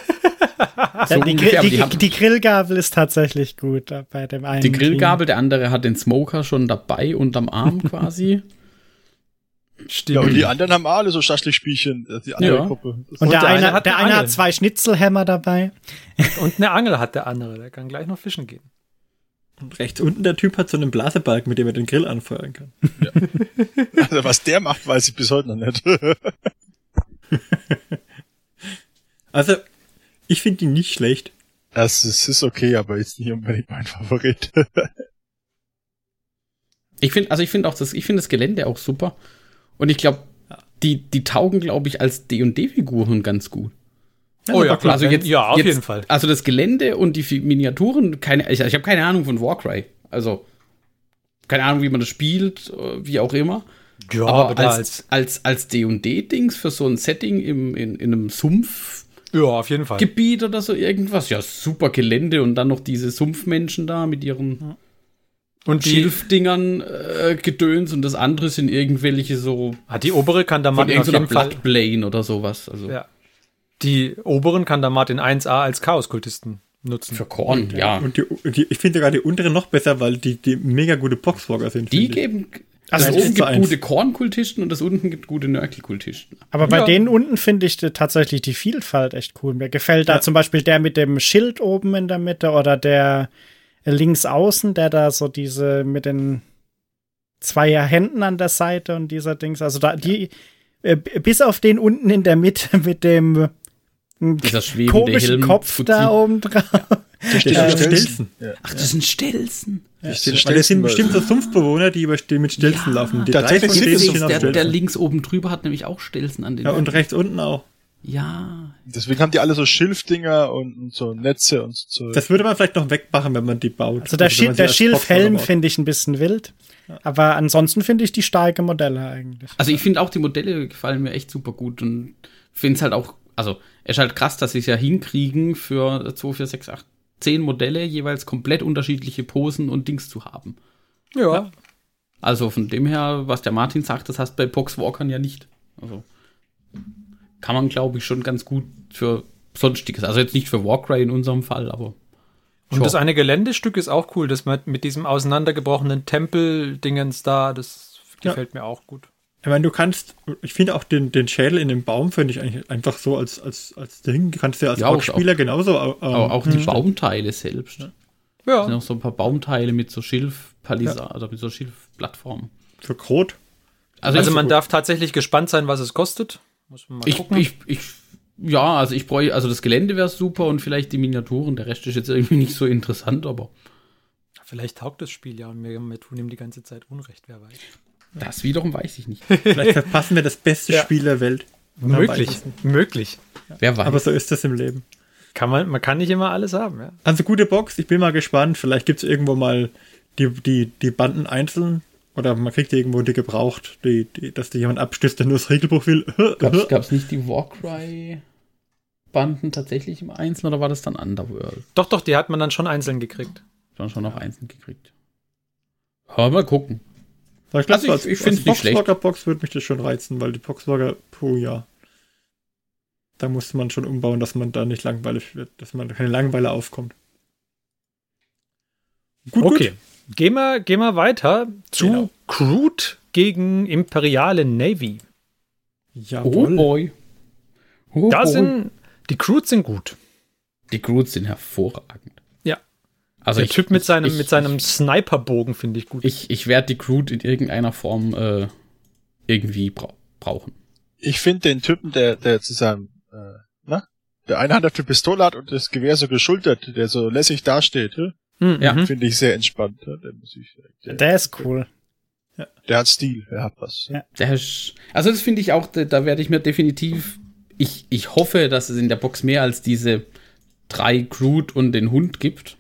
Ja, So die, ungefähr, die, die haben- die Grillgabel ist tatsächlich gut bei dem einen. Die Grillgabel, der andere hat den Smoker schon dabei unterm Arm [laughs] quasi. Stimmt. Ja, und die anderen haben alle so Schaschlikspielchen, äh, die andere Ja. Gruppe. Und, Und der, der eine hat der eine hat zwei Schnitzelhämmer dabei. [laughs] Und eine Angel hat der andere. Der kann gleich noch fischen gehen. Und rechts unten der Typ hat so einen Blasebalg, mit dem er den Grill anfeuern kann. Also was der macht, weiß ich bis heute noch nicht. Also, ich finde die nicht schlecht. Das ist, ist okay, aber jetzt nicht unbedingt mein Favorit. [laughs] Ich finde, also ich finde auch das, ich finde das Gelände auch super. Und ich glaube, die, die taugen, glaube ich, als D&D-Figuren ganz gut. Oh ja, klar. Also jetzt, ja, auf jetzt, jeden Fall. Also das Gelände und die Miniaturen, keine, ich, ich habe keine Ahnung von Warcry. Also keine Ahnung, wie man das spielt, äh, wie auch immer. Ja, aber da als, als, als D&D-Dings für so ein Setting im, in, in einem Sumpfgebiet ja, auf jeden Fall. oder so irgendwas, ja, super Gelände und dann noch diese Sumpfmenschen da mit ihren Und die, Schilfdingern äh, gedöns und das andere sind irgendwelche so ah, die obere kann der von Martin auf jeden Fall. Bloodblane oder sowas. Also Ja. Die oberen kann der Martin 1a als Chaoskultisten nutzen. für Korn, ja. Und die, die, ich finde sogar die unteren noch besser, weil die, die mega gute Boxwalker sind. Die finde ich. Also das oben gibt eins. gute Kornkultisten und das unten gibt gute Nörkelkultisten. Aber bei Ja. denen unten finde ich äh, tatsächlich die Vielfalt echt cool. Mir gefällt da Ja. zum Beispiel der mit dem Schild oben in der Mitte oder der links außen, der da so diese mit den zweier Händen an der Seite und dieser Dings. Also da die, äh, bis auf den unten in der Mitte [laughs] mit dem äh, Dieser schwebende komischen Helm. Kopf Fuzzi. da oben drauf. Der steht Ja, auf Stelzen. Stelzen. Ja. Ach, das sind Stelzen. Das Weil sind das sind bestimmt so Sumpfbewohner, die über, mit Stelzen Ja, laufen. Die tatsächlich sind es Der, der, links oben drüber hat nämlich auch Stelzen an den Ja, und rechts unten auch. Ja. Deswegen haben die alle so Schilfdinger und, und so Netze und so. Das würde man vielleicht noch wegmachen, wenn man die baut. Also der, wenn Schil der Schilfhelm finde ich ein bisschen wild. Aber ansonsten finde ich die starke Modelle eigentlich. Also ich finde auch die Modelle gefallen mir echt super gut und finde es halt auch, also es ist halt krass, dass sie es ja hinkriegen für 2, 4, 6, 8, 10 Modelle jeweils komplett unterschiedliche Posen und Dings zu haben. Ja. Also von dem her, was der Martin sagt, das hast bei Boxwalkern ja nicht. Also kann man, glaube ich, schon ganz gut für Sonstiges. Also jetzt nicht für Warcry in unserem Fall, aber. Und Sure. das eine Geländestück ist auch cool, das mit, mit diesem auseinandergebrochenen Tempel-Dingens da, das gefällt mir auch gut. Ich meine, du kannst, ich finde auch den, den Schädel in dem Baum, finde ich eigentlich einfach so als, als, als Ding. Kannst du ja als Ja, auch- Boxspieler genauso. Ähm, auch, auch die Baumteile selbst. Es sind Ja. auch so ein paar Baumteile mit so Schilfpalissaden oder mit so Schilfplattformen. Für Krot. Also, Also man darf tatsächlich gespannt sein, was es kostet. Muss man mal ich, gucken. ich, ich, ja, also ich bräuchte, also das Gelände wäre super und vielleicht die Miniaturen. Der Rest ist jetzt irgendwie [laughs] nicht so interessant, aber Vielleicht taugt das Spiel ja und wir, wir tun ihm die ganze Zeit Unrecht, wer weiß. Das wiederum weiß ich nicht. [laughs] Vielleicht verpassen wir das beste Ja. Spiel der Welt. Möglich, es möglich. Wer weiß. Aber so ist das im Leben. Kann man, man kann nicht immer alles haben, ja. Also gute Box, ich bin mal gespannt. Vielleicht gibt es irgendwo mal die, die, die Banden einzeln. Oder man kriegt die irgendwo die gebraucht, die, die, dass die jemand abstößt, der nur das Regelbuch will. [laughs] Gab's, gab's nicht die Warcry? Banden tatsächlich im Einzelnen oder war das dann Underworld? Doch, doch, die hat man dann schon einzeln gekriegt. Schon schon noch einzeln gekriegt. Ja, mal gucken. Aber ich glaube, Also ich- als, ich find's als nicht schlecht. Boxwalker-Box würde mich das schon reizen, weil die Boxwalker, puh, ja. Da muss man schon umbauen, dass man da nicht langweilig wird, dass man keine Langeweile aufkommt. Gut, okay. Gehen wir, gehen wir weiter zu Genau. Crude gegen Imperiale Navy. gut. Oh Jawohl. boy. Oh Da boy. sind, die Crudes sind gut. die Groots sind hervorragend. Also Der ich, Typ mit seinem, ich, mit seinem Sniperbogen finde ich gut. Ich, ich werde die Groot in irgendeiner Form äh, irgendwie brau brauchen. Ich finde den Typen, der, der zu seinem, äh, na? Der eine Hand auf die Pistole hat und das Gewehr so geschultert, der so lässig dasteht, hm? Mhm, ja. finde ich sehr entspannt. ja, Der, muss ich, der, Der ist cool. der hat Stil, er hat was. Ja. Der ist, also das finde ich auch, da, da werde ich mir definitiv, ich, ich hoffe, dass es in der Box mehr als diese drei Groot und den Hund gibt.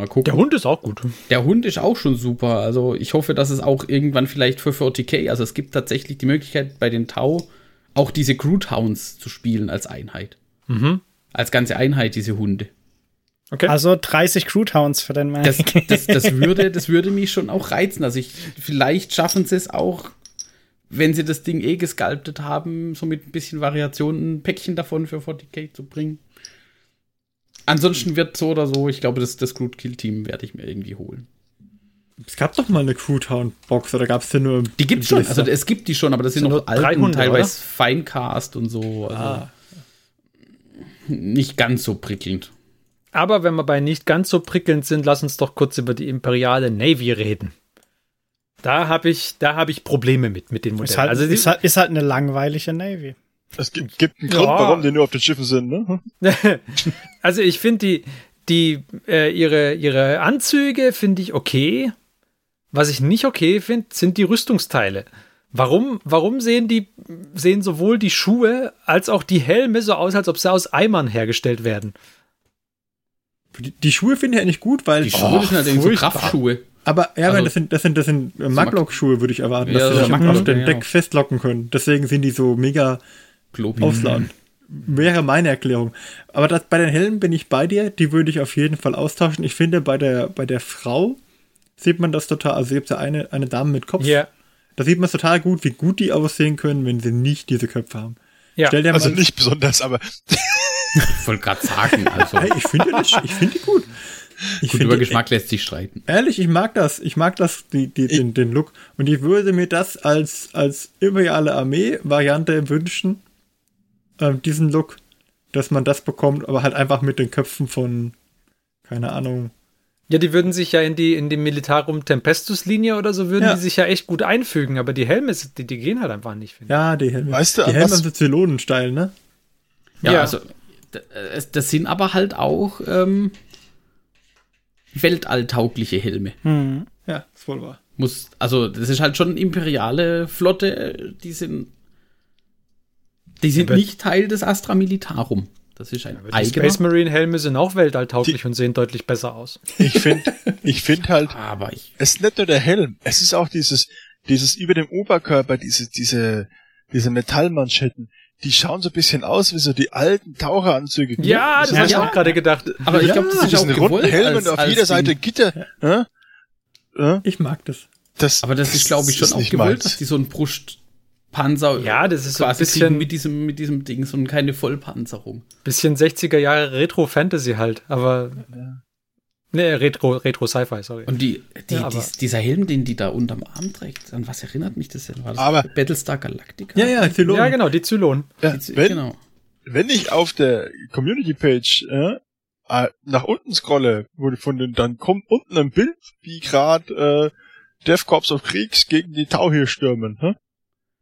Mal gucken. Der Hund ist auch gut. Der Hund ist auch schon super. Also ich hoffe, dass es auch irgendwann vielleicht für 40k, also es gibt tatsächlich die Möglichkeit bei den Tau auch diese Groot Hounds zu spielen als Einheit. Mhm. Als ganze Einheit, diese Hunde. Okay. Also 30 Crewtowns für den Das, Mike. das, das, [laughs] würde, das würde mich schon auch reizen. Also ich, vielleicht schaffen sie es auch, wenn sie das Ding eh gesculptet haben, so mit ein bisschen Variation ein Päckchen davon für 40k zu bringen. Ansonsten wird so oder so, ich glaube, das, das Groot Kill Team werde ich mir irgendwie holen. Es gab doch mal eine Crewtown-Box, oder gab es denn nur. Die gibt's schon, also es gibt die schon, aber das sind Sind noch nur alte, 300, teilweise Feincast und so. Also Ah. Nicht ganz so prickelnd. Aber wenn wir bei nicht ganz so prickelnd sind, lass uns doch kurz über die Imperiale Navy reden. Da habe ich, da habe ich Probleme mit, mit den Modellen. Ist halt, also die, ist, halt, ist halt eine langweilige Navy. Es gibt, gibt einen Ja. Grund, warum die nur auf den Schiffen sind, ne? [laughs] also ich finde die, die, äh, ihre, ihre Anzüge finde ich okay. Was ich nicht okay finde, sind die Rüstungsteile. Warum, warum sehen die, sehen sowohl die Schuhe als auch die Helme so aus, als ob sie aus Eimern hergestellt werden? Die, die Schuhe finde ich eigentlich gut, weil. Die Schuhe sind halt irgendwie so. Kraftschuhe. Aber ja, Also- das sind, das sind, das sind äh, Maglock-Schuhe, würde ich erwarten, Ja, dass so sie das Maglock, auf den ja, Deck festlocken können. Deswegen sind die so mega Globi. aufladen. Wäre meine Erklärung. Aber das, bei den Helmen bin ich bei dir, die würde ich auf jeden Fall austauschen. Ich finde, bei der, bei der Frau sieht man das total, also gibt ja eine, eine Dame mit Kopf. Ja. Da sieht man es total gut, wie gut die aussehen können, wenn sie nicht diese Köpfe haben. Ja. Stell dir Also mal, nicht besonders, aber Ich wollte gerade sagen, also Hey, ich finde das, ich finde die gut. Ich gut, finde über die- Geschmack lässt sich streiten. Ehrlich, ich mag das. Ich mag das, die, die, den, den Look. Und ich würde mir das als, als imperiale Armee-Variante wünschen. Ähm, diesen Look, dass man das bekommt, aber halt einfach mit den Köpfen von, keine Ahnung. Ja, die würden sich ja in die, in die Militarum Tempestus-Linie oder so, würden Ja. die sich ja echt gut einfügen, aber die Helme, die, die gehen halt einfach nicht. Ja, die Helme. Weißt du, die Helme sind Zylonensteil, ne? Ja, Ja. also es- das sind aber halt auch ähm, weltalltaugliche Helme. Hm. Ja, ist voll wahr. Muss, also das ist halt schon eine imperiale Flotte, äh, die sind die sind Aber- nicht Teil des Astra Militarum. Das ist ein Die eigener. Space Marine Helme sind auch weltalltauglich und sehen deutlich besser aus. ich finde, [laughs] ich finde halt, aber ich, es ist nicht nur der Helm, es ist auch dieses, dieses über dem Oberkörper, diese, diese, diese Metallmanschetten, die schauen so ein bisschen aus wie so die alten Taucheranzüge. Ja, das habe ich Ja. auch gerade gedacht. aber ich Ja, glaube, das ist auch runden gewollt Helm als- und auf jeder Seite Ding. Gitter. Ja? Ja? Ich mag das. Das, Aber das ist, glaube ich, schon auch gewollt, meins. dass die so einen Brustpanzer Ja, das ist so ein bisschen- mit diesem, mit diesem Ding und keine Vollpanzerung. Bisschen 60er Jahre Retro-Fantasy halt, aber. Nee, Retro, Retro-Sci-Fi, sorry. Und die, die, Ja, dies, dieser Helm, den die da unterm Arm trägt, an was erinnert mich das denn? War das Aber- Battlestar Galactica? Ja, ja, Zylonen. ja, genau, die Zylonen. ja, Die- wenn, genau. wenn ich auf der Community-Page äh, äh, nach unten scrolle, wo die von den, dann kommt unten ein Bild, wie gerade äh, Death Corps of Kriegs gegen die Tau hier stürmen. Hä?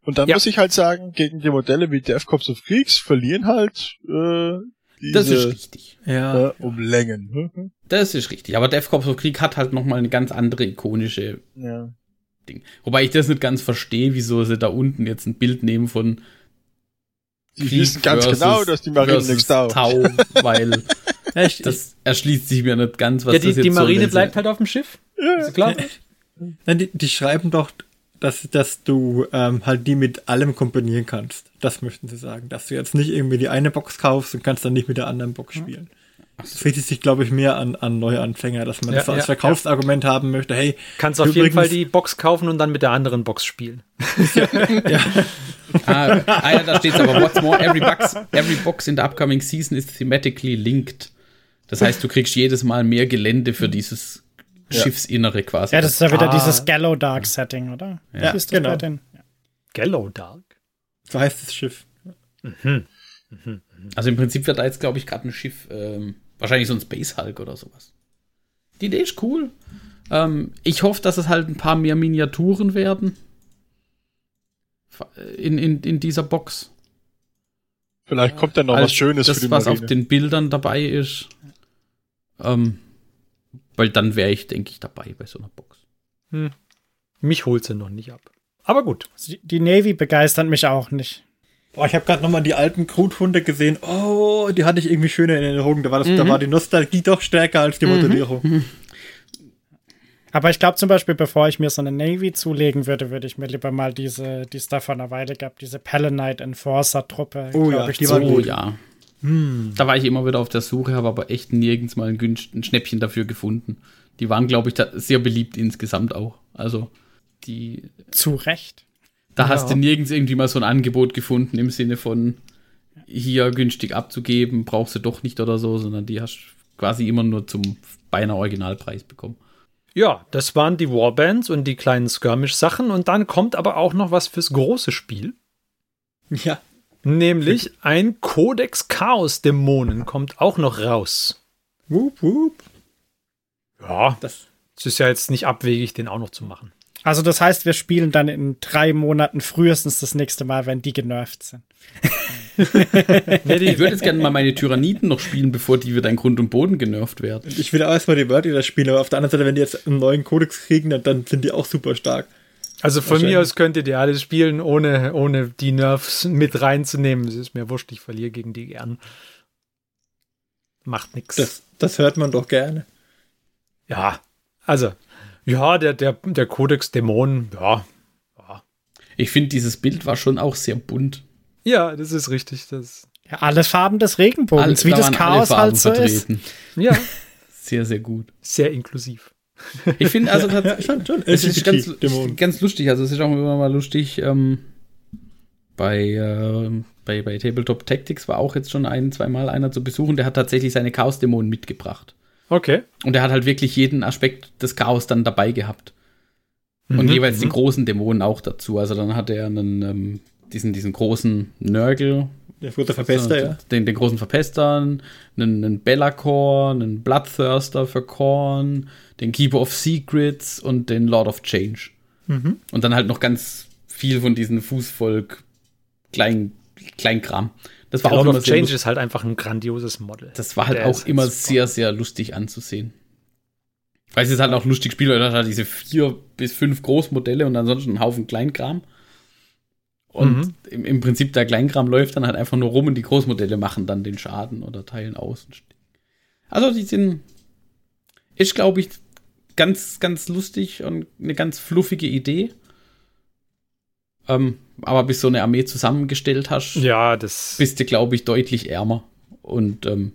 Und dann Ja. muss ich halt sagen, gegen die Modelle wie Death Corps of Kriegs verlieren halt äh, diese Das ist richtig. Ja. äh, um Längen. [laughs] Das ist richtig. Aber Death Corps of Krieg hat halt nochmal eine ganz andere ikonische Ja. Ding. Wobei ich das nicht ganz verstehe, wieso sie da unten jetzt ein Bild nehmen von Die Krieg wissen ganz versus- genau, dass die Marine nichts taugt. Tau, [laughs] weil Ja, ich, das erschließt sich mir nicht ganz, was Ja, die, das jetzt die Marine sie- bleibt halt auf dem Schiff. Ist klar? Nein, die, die schreiben doch, dass, dass du ähm, halt die mit allem kombinieren kannst. Das möchten sie sagen. Dass du jetzt nicht irgendwie die eine Box kaufst und kannst dann nicht mit der anderen Box spielen. Das richtet sich, glaube ich, mehr an, an Neuanfänger, dass man Ja, das so als ja, Verkaufsargument haben möchte. Hey, Kannst auf jeden Fall die Box kaufen und dann mit der anderen Box spielen. [laughs] Ah, ah ja, da steht aber, what's more, every box, every box in the upcoming season is thematically linked. Das heißt, du kriegst jedes Mal mehr Gelände für dieses Schiffsinnere quasi. Ja, das ist ja wieder Ah. dieses Gallow Dark Setting, oder? Ja, ist das genau. bei den? Gallow Dark. so heißt das Schiff. Also im Prinzip wird da jetzt, glaube ich, gerade ein Schiff, ähm, wahrscheinlich so ein Space Hulk oder sowas. Die Idee ist cool. Ähm, ich hoffe, dass es halt ein paar mehr Miniaturen werden. In, in, in dieser Box. Vielleicht kommt dann noch Als was Schönes das, für die was Marine. auf den Bildern dabei ist. Ähm, weil dann wäre ich, denke ich, dabei bei so einer Box. Mich holt sie noch nicht ab. Aber gut. Die- Navy begeistert mich auch nicht. Boah, ich habe gerade nochmal die alten Kruthunde gesehen. Oh, die hatte ich irgendwie schöner in Erinnerung. Da war, das, da war die Nostalgie doch stärker als die Modellierung. Aber ich glaube zum Beispiel, bevor ich mir so eine Navy zulegen würde, würde ich mir lieber mal diese, die es da vor einer Weile gab, diese Palanite Enforcer Truppe, Oh ja, ich, die war Oh gut. Ja. Da war ich immer wieder auf der Suche, habe aber echt nirgends mal ein, günst- ein Schnäppchen dafür gefunden. Die waren, glaube ich, da sehr beliebt insgesamt auch. Also, die, zu Recht. da Ja. hast du nirgends irgendwie mal so ein Angebot gefunden im Sinne von hier günstig abzugeben, brauchst du doch nicht oder so, sondern die hast du quasi immer nur zum beinahe Originalpreis bekommen. Ja, das waren die Warbands und die kleinen Skirmish-Sachen. Und dann kommt aber auch noch was fürs große Spiel. Ja. Nämlich ein Codex Chaos Dämonen kommt auch noch raus. Wup, wup. Ja, Das, es ist ja jetzt nicht abwegig, den auch noch zu machen. Also das heißt, wir spielen dann in drei Monaten frühestens das nächste Mal, wenn die genervt sind. [laughs] Ich würde jetzt gerne mal meine Tyranniden noch spielen, bevor die wieder in Grund und Boden genervt werden. ich will auch erstmal die Wörter spielen, aber auf der anderen Seite, wenn die jetzt einen neuen Kodex kriegen, dann, dann sind die auch super stark. Also von mir aus könnt ihr alles spielen, ohne, ohne die Nerfs mit reinzunehmen. Es ist mir wurscht, ich verliere gegen die gern. Macht nix. Das, das hört man doch gerne. Ja, also, ja, der, der, der Codex Dämonen, ja. Ich finde, dieses Bild war schon auch sehr bunt. Ja, das ist richtig. Das, Ja, alle Farben des Regenbogens, wie da das Chaos halt so ist. vertreten. ja, [laughs] Sehr, sehr gut. sehr inklusiv. Ich finde [laughs] also tatsächlich, schon, schon. es ist ganz, ganz lustig. Also es ist auch immer mal lustig. Ähm, bei, äh, bei, bei Tabletop Tactics war auch jetzt schon ein, zweimal einer zu besuchen. Der hat tatsächlich seine Chaos-Dämonen mitgebracht. Okay. Und er hat halt wirklich jeden Aspekt des Chaos dann dabei gehabt. Und Mhm, jeweils die mhm. großen Dämonen auch dazu. Also dann hat er einen, ähm, diesen, diesen großen Nörgel, Der große Verpester, so, ja. den, den großen Verpester, einen, einen Bellacore, einen Bloodthirster für Korn, den Keeper of Secrets und den Lord of Change. Mhm. Und dann halt noch ganz viel von diesen Fußvolk Klein, Kleinkram. Das war Der auch Lord immer of sehr Change lustig. ist halt einfach ein grandioses Model. Das war halt Der auch immer super. sehr, sehr lustig anzusehen. Weil es ist halt auch lustig gespielt, weil er hat halt diese vier bis fünf Großmodelle und ansonsten einen Haufen Kleinkram. Und Mhm. im, im Prinzip der Kleinkram läuft dann halt einfach nur rum und die Großmodelle machen dann den Schaden oder teilen aus. Also die sind, ist glaube ich ganz, ganz lustig und eine ganz fluffige Idee. Ähm, aber bis so eine Armee zusammengestellt hast, Ja, das. bist du glaube ich deutlich ärmer. Und ähm,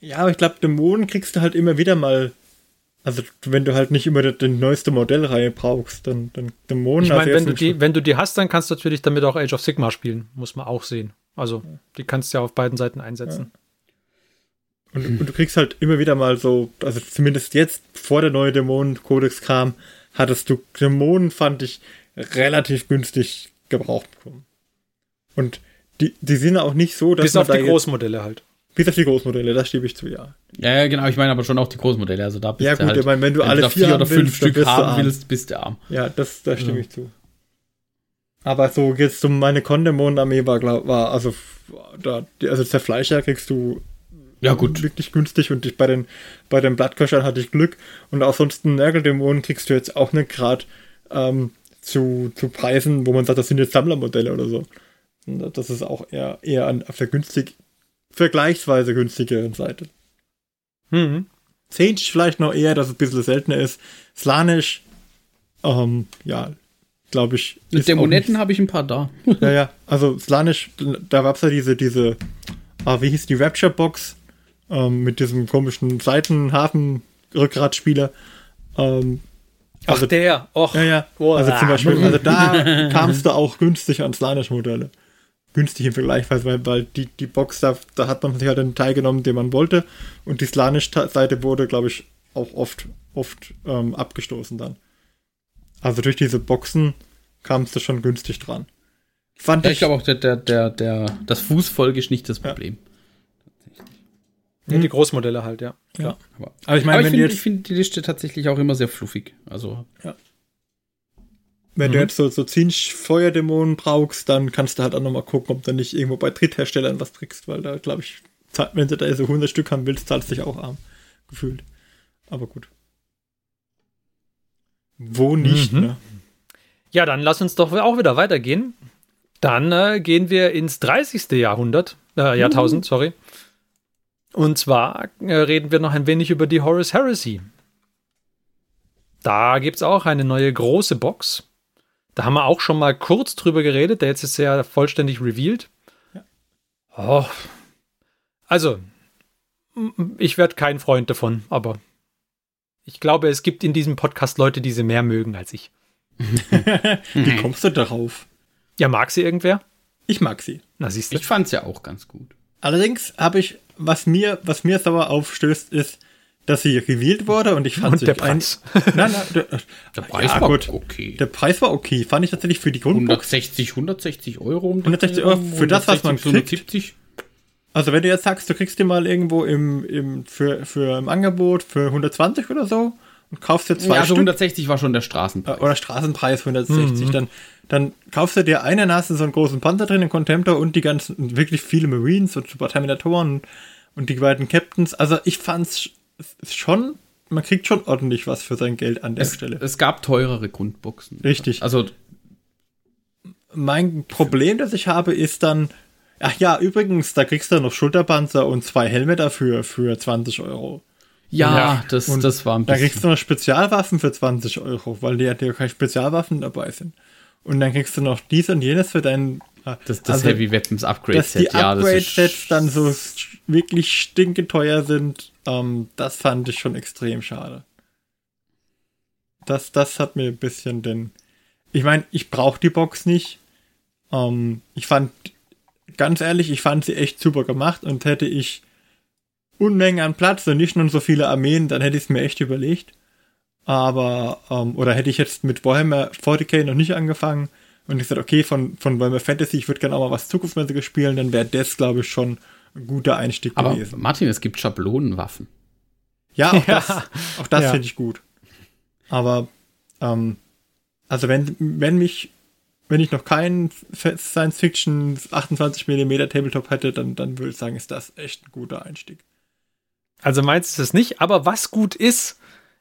Ja, aber ich glaube, Dämonen kriegst du halt immer wieder mal. Also, wenn du halt nicht immer die, neueste Modellreihe brauchst, dann, dann Dämonen. Ich meine, also wenn jetzt du, die, wenn du die hast, dann kannst du natürlich damit auch Age of Sigma spielen. Muss man auch sehen. Also, die kannst du ja auf beiden Seiten einsetzen. Und, und du kriegst halt immer wieder mal so, also zumindest jetzt, vor der neue Dämonen-Kodex kam, hattest du Dämonen, fand ich, relativ günstig gebraucht bekommen. Und die, die sind auch nicht so, dass Bis man auf da die Großmodelle halt. Bis auf die Großmodelle, das stimme ich zu, ja. Ja, genau, ich meine aber schon auch die Großmodelle. Also da bist Ja, du gut, halt, ich meine, wenn du alle da vier vier oder fünf willst, Stück du haben arm. willst, bist du arm. Ja, das, da stimme Ja. ich zu. Aber so jetzt so meine Kondemon-Armee war, glaub, war also da, also Zerfleischer kriegst du Ja, gut. wirklich günstig und ich bei den bei den Blattköchern hatte ich Glück und auch sonst einen Nörgeldämonen kriegst du jetzt auch nicht gerade ähm, zu, zu Preisen, wo man sagt, das sind jetzt Sammlermodelle oder so. Das ist auch eher, eher an, auf der günstig, vergleichsweise günstigeren Seite. Mhm. Zinch vielleicht noch eher, dass es ein bisschen seltener ist. Slanisch Ähm, ja, glaube ich. Mit ist der auch Monetten habe ich ein paar da. [laughs] Ja, ja, also Slanish, da gab es ja diese, diese, ah, wie hieß die Rapture Box ähm, mit diesem komischen Seitenhafen-Rückgratspieler. Ähm, Ach, der. Och. ja, ja. Also zum Beispiel, also da [laughs] kamst du auch günstig an Slanish-Modelle. Günstig im Vergleich, weil, weil die, die Box, da, da hat man sich halt den Teil genommen, den man wollte. Und die Slanish-Seite wurde, glaube ich, auch oft, oft ähm, abgestoßen dann. Also durch diese Boxen kamst du schon günstig dran. Fand Ja, ich, glaube auch, der, der, der, der, das Fußvolk ist nicht das Ja. Problem. Nee, die Großmodelle halt, ja. ja. Aber, Aber ich meine, ich finde find die Liste tatsächlich auch immer sehr fluffig. Also, Wenn Mhm. du jetzt so, so Zinsch Feuerdämonen brauchst, dann kannst du halt auch nochmal gucken, ob du nicht irgendwo bei Drittherstellern was kriegst, weil da, glaube ich, wenn du da so 100 Stück haben willst, zahlst du dich auch arm. Gefühlt. Aber gut. Wo nicht, Mhm. ne? Ja, dann lass uns doch auch wieder weitergehen. Dann äh, gehen wir ins 30. Jahrhundert, äh, Jahrtausend, sorry. Und zwar äh, reden wir noch ein wenig über die Horus Heresy. Da gibt es auch eine neue große Box. Da haben wir auch schon mal kurz drüber geredet. Der jetzt ist ja vollständig revealed. Oh. Also, ich werde kein Freund davon, aber ich glaube, es gibt in diesem Podcast Leute, die sie mehr mögen als ich. [laughs] Wie kommst du darauf? Ja, mag sie irgendwer? Ich mag sie. Na, siehst du. ich fand's ja auch ganz gut. Allerdings habe ich, was mir, was mir sauer aufstößt, ist, dass sie revealed wurde und ich fand Und sie der ein- Preis. [laughs] Nein, nein, der, Der Preis ja, war gut. okay. Der Preis war okay. Fand ich tatsächlich für die Grundbox 160, 160 Euro um den 160 Euro für das, was man 160, 170. Also wenn du jetzt sagst, du kriegst den mal irgendwo im, im, für, für im Angebot für 120 oder so und kaufst dir zwei Ja, also Stück 160 war schon der äh, Straßenpreis. oder Straßenpreis 160, dann, dann kaufst du dir einen, dann hast du so einen großen Panzer drin, einen Contemptor und die ganzen, wirklich viele Marines und Super Terminatoren und, und die beiden Captains. Also ich fand's schon, man kriegt schon ordentlich was für sein Geld an der es, Stelle. es gab teurere Grundboxen. Richtig. Also, Mein Problem, das ich habe, ist dann, ach ja, übrigens, da kriegst du noch Schulterpanzer und zwei Helme dafür für 20 Euro. ja, Ja, das, und das war ein Da bisschen. kriegst du noch Spezialwaffen für 20 Euro, weil ja ja keine Spezialwaffen dabei sind. Und dann kriegst du noch dies und jenes für deinen. äh, Das, das also, Heavy Weapons Upgrade Dass die Set, ja, das Upgrade-Sets ist. dann so wirklich stinketeuer sind, ähm, das fand ich schon extrem schade. Das, das hat mir ein bisschen den. Ich meine, ich brauche die Box nicht. Ähm, ich fand, ganz ehrlich, ich fand sie echt super gemacht und hätte ich Unmengen an Platz und nicht nur so viele Armeen, dann hätte ich es mir echt überlegt. Aber, ähm, oder hätte ich jetzt mit Warhammer 40k noch nicht angefangen und ich gesagt, okay, von, von Warhammer Fantasy, ich würde gerne auch mal was Zukunftsmäßiges spielen, dann wäre das, glaube ich, schon guter Einstieg Aber gewesen. Martin, es gibt Schablonenwaffen. Ja, auch Ja. [laughs] das, auch das Ja. finde ich gut. Aber, ähm, also wenn, wenn mich, wenn ich noch keinen Science Fiction 28 mm Tabletop hätte, dann, dann würde ich sagen, ist das echt ein guter Einstieg. Also meinst du es nicht? Aber was gut ist,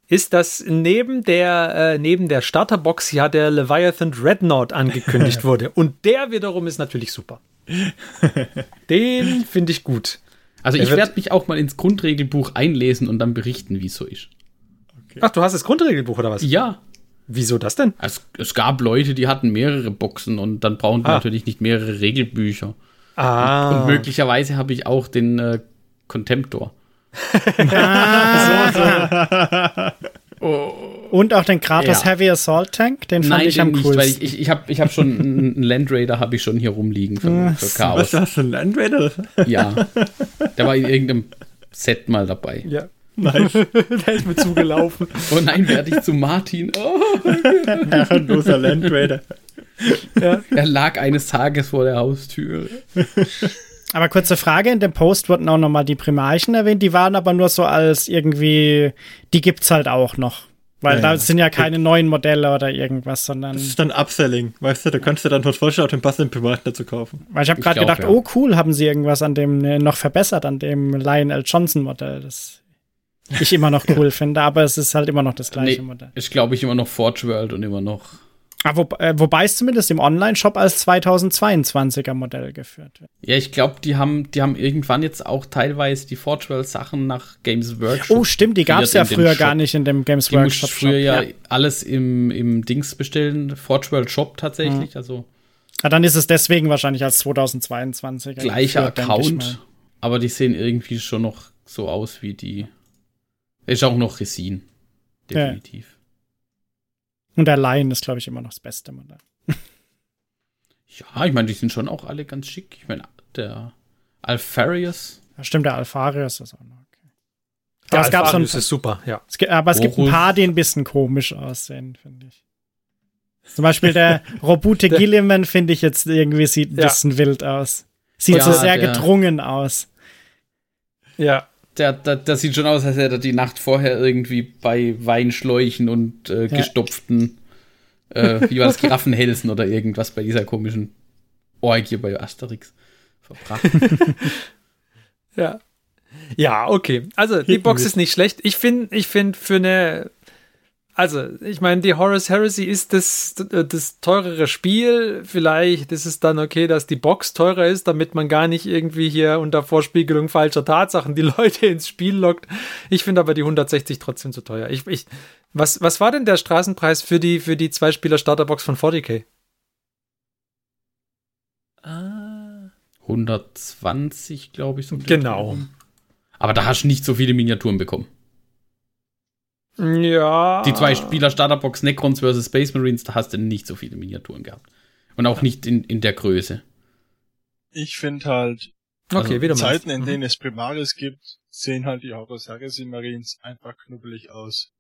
ist, dass neben der, äh, neben der Starterbox ja der Leviathan Dreadnought angekündigt [laughs] wurde. Und der wiederum ist natürlich super. [laughs] Den finde ich gut. Also Er ich werde mich auch mal ins Grundregelbuch einlesen und dann berichten, wie es so ist. Ach, du hast das Grundregelbuch oder was? Ja. Wieso das denn? Es, es gab Leute, die hatten mehrere Boxen und dann brauchen die Ah. natürlich nicht mehrere Regelbücher. Ah. Und möglicherweise habe ich auch den äh, Contemptor. [laughs] [laughs] Und auch den Kratos Ja. Heavy Assault Tank, den fand Nein, ich am den nicht, coolsten. weil ich, ich, ich habe ich hab schon einen Land Raider habe ich schon hier rumliegen für, für Was Chaos. hast du, ein Land Raider? Ja. Der war in irgendeinem Set mal dabei. ja. Nice. [laughs] Der ist mir zugelaufen. Oh nein, werde ich zu Martin. Oh, Herrenloser Land Raider. er lag eines Tages vor der Haustür. Aber kurze Frage, in dem Post wurden auch nochmal die Primarchen erwähnt, die waren aber nur so als irgendwie, die gibt's halt auch noch. Weil Ja, da ja. sind ja keine neuen Modelle oder irgendwas, sondern. Das ist dann Upselling, weißt du, da kannst du dann dort vorstellen, auch den passenden Primaten dazu kaufen. Weil ich habe gerade gedacht, ja. oh cool, haben sie irgendwas an dem äh, noch verbessert, an dem Lionel Johnson Modell, das ich immer noch [laughs] cool finde, aber es ist halt immer noch das gleiche Nee, Modell. ist glaube ich immer noch Forge World und immer noch Ah, wo, äh, wobei es zumindest im Online-Shop als 2022er Modell geführt wird. Ja, ich glaube, die haben, die haben irgendwann jetzt auch teilweise die Forge-Sachen nach Games Workshop. Oh, stimmt, die gab es ja früher Shop. gar nicht in dem Games Die Workshop. früher ja, ja. alles im, im Dings bestellen, Forge World Shop tatsächlich, also Ah, dann ist es deswegen wahrscheinlich als 2022er. gleicher geführt, Account, aber die sehen irgendwie schon noch so aus wie die. Ist auch noch Resin. Ja. Und der Lion ist, glaube ich, immer noch das beste Modell. [laughs] Ja, ich meine, die sind schon auch alle ganz schick. Ich meine, der Alfarius. Ja, stimmt, der Alfarius ist auch noch okay. Der Aber es gab so ist super, ja. es, gibt- aber es gibt ein paar, die ein bisschen komisch aussehen, finde ich. Zum Beispiel der [laughs] Robute Gilliman, finde ich jetzt irgendwie sieht ein Ja. bisschen wild aus. Sieht Ja, so sehr der- gedrungen aus. Ja. Der, der, der sieht schon aus, als hätte er die Nacht vorher irgendwie bei Weinschläuchen und äh, Ja. gestopften, äh, wie war das, Giraffenhälsen oder irgendwas bei dieser komischen Orgie bei Asterix verbracht. [laughs] Ja. Ja, okay. Also die Box ist nicht schlecht. Ich finde, ich finde für eine, also ich meine, die Horus Heresy ist das, das teurere Spiel. Vielleicht ist es dann okay, dass die Box teurer ist, damit man gar nicht irgendwie hier unter Vorspiegelung falscher Tatsachen die [laughs] Leute ins Spiel lockt. Ich finde aber die 160 trotzdem zu teuer. Ich, ich, was, was war denn der Straßenpreis für die, für die Zwei-Spieler-Starterbox von 40k? Ah. 120, glaube ich. So Genau. Aber da hast du nicht so viele Miniaturen bekommen. Ja. Die zwei Spieler Starterbox Necrons vs. Space Marines, da hast du nicht so viele Miniaturen gehabt. Und auch nicht in, in der Größe. Ich finde halt, Okay, also. Zeiten, in denen es Primaris gibt, sehen halt die Horus Heresy Marines einfach knubbelig aus.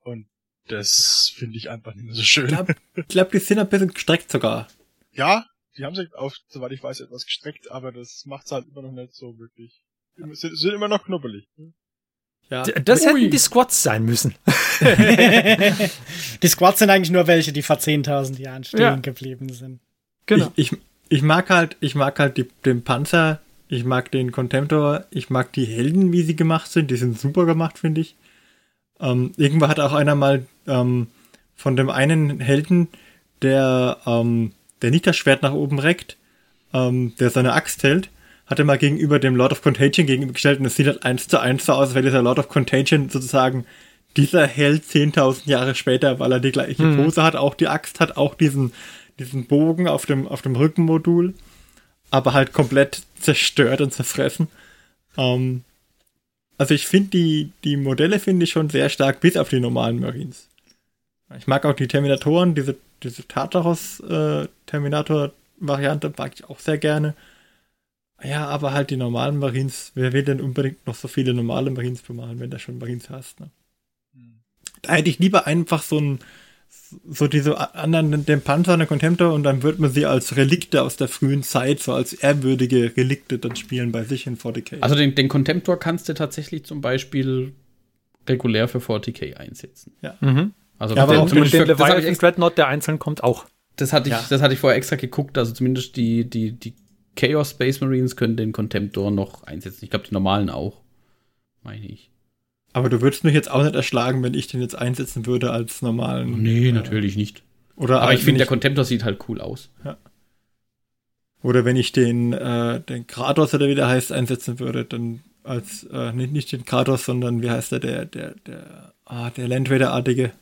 Und das finde ich einfach nicht mehr so schön. Ich glaube, glaub, die sind ein bisschen gestreckt sogar. Ja, die haben sich auf, soweit ich weiß, etwas gestreckt, aber das macht's halt immer noch nicht so wirklich. Sind, sind immer noch knubbelig. Ja. Das hätten die Squats sein müssen. [laughs] Die Squads sind eigentlich nur welche, die vor 10.000 Jahren stehen Ja. geblieben sind. Genau. Ich, ich, ich mag halt, ich mag halt die, den Panzer, ich mag den Contemptor, ich mag die Helden, wie sie gemacht sind. Die sind super gemacht, finde ich. Ähm, irgendwann hat auch einer mal ähm, von dem einen Helden, der, ähm, der nicht das Schwert nach oben reckt, ähm, der seine Axt hält, hat er mal gegenüber dem Lord of Contagion gegenübergestellt und es sieht halt eins zu eins so aus, als wäre dieser Lord of Contagion sozusagen dieser Held 10.000 Jahre später, weil er die gleiche Pose hat, auch die Axt hat, auch diesen, diesen Bogen auf dem, auf dem Rückenmodul, aber halt komplett zerstört und zerfressen. Ähm, also ich finde die, die Modelle finde ich schon sehr stark, bis auf die normalen Marines. Ich mag auch die Terminatoren, diese, diese Tartaros-Terminator-Variante mag ich auch sehr gerne. Ja, aber halt die normalen Marines, wer will denn unbedingt noch so viele normale Marines bemalen, wenn du schon Marines hast, ne? Da hätte ich lieber einfach so ein, so diese anderen, den Panzer und den Contemptor und dann wird man sie als Relikte aus der frühen Zeit, so als ehrwürdige Relikte dann spielen bei sich in 40k. Also den, den Contemptor kannst du tatsächlich zum Beispiel regulär für 40k einsetzen. Mhm. Also Ja, aber der- auch den ich Leviathan extra, Dreadnought, der einzeln kommt, auch. das, hatte ich, Ja. das hatte ich vorher extra geguckt, also zumindest die, die, die Chaos Space Marines können den Contemptor noch einsetzen. Ich glaube, die normalen auch. Meine ich. Aber du würdest mich jetzt auch nicht erschlagen, wenn ich den jetzt einsetzen würde als normalen. Nee, äh, natürlich nicht. Oder Aber ich finde, der Contemptor sieht halt cool aus. Oder wenn ich den, äh, den Kratos oder wie der heißt, einsetzen würde, dann als, äh, nicht, nicht den Kratos, sondern wie heißt der, der, der, der, ah, der Land Raider-artige.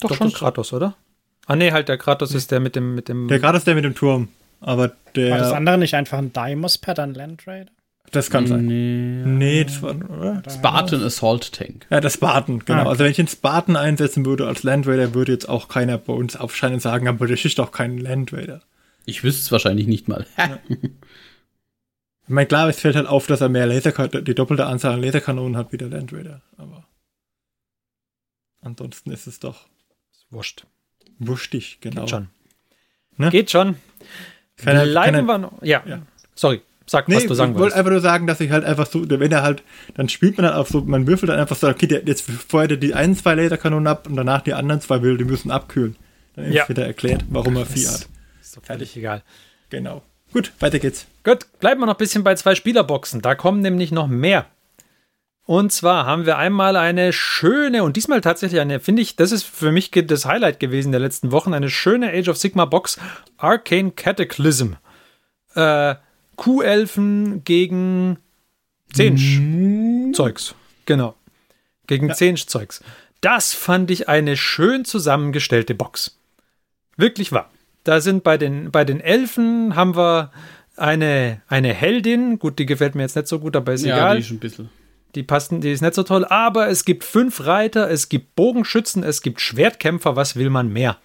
Doch, Doch, schon Kratos, oder? Ah, nee, halt, der Kratos ist der mit dem, mit dem. Der Kratos, der mit dem Turm. Aber der, War das das, andere nicht einfach ein Deimos-Pad an Land Raider? kann sein. Nee. Nee, das war, oder? Spartan Assault Tank. Ja, der Spartan, genau. Ah, okay. Also wenn ich den Spartan einsetzen würde als Land Raider, würde jetzt auch keiner bei uns aufscheinen und sagen, aber das ist doch kein Land Raider. Ich wüsste es wahrscheinlich nicht mal. [laughs] Ich meine, klar, es fällt halt auf, dass er mehr Laserkanonen, die doppelte Anzahl an Laserkanonen hat wie der Land Raider, aber ansonsten ist es doch Wurscht. wurstig, genau. Geht schon. Ne? Geht schon. Kann er- Bleiben kann er- wir noch. Ja. Ja. Sorry. Sag, Nee, was du sagen ich wollte wolltest. einfach nur sagen, dass ich halt einfach so, wenn er halt, dann spielt man dann auch so, man würfelt dann einfach so, okay, der, jetzt feuert er die einen, zwei Laserkanonen ab und danach die anderen zwei will, die müssen abkühlen. Dann ist Ja. wieder erklärt, warum er vier hat. Ist doch völlig egal. Genau. Gut, weiter geht's. Gut, bleiben wir noch ein bisschen bei zwei Spielerboxen. Da kommen nämlich noch mehr. Und zwar haben wir einmal eine schöne und diesmal tatsächlich eine, finde ich, das ist für mich das Highlight gewesen der letzten Wochen, eine schöne Age of Sigma Box Arcane Cataclysm. Äh, Kuhelfen gegen Zensch-Zeugs. Genau. Gegen ja. Zensch-Zeugs. Das fand ich eine schön zusammengestellte Box. Wirklich wahr. Da sind bei den, bei den Elfen haben wir eine, eine Heldin. Gut, die gefällt mir jetzt nicht so gut, aber ist ja, egal. Die ist ein bisschen. Die passen, die ist nicht so toll, aber es gibt fünf Reiter, es gibt Bogenschützen, es gibt Schwertkämpfer, was will man mehr?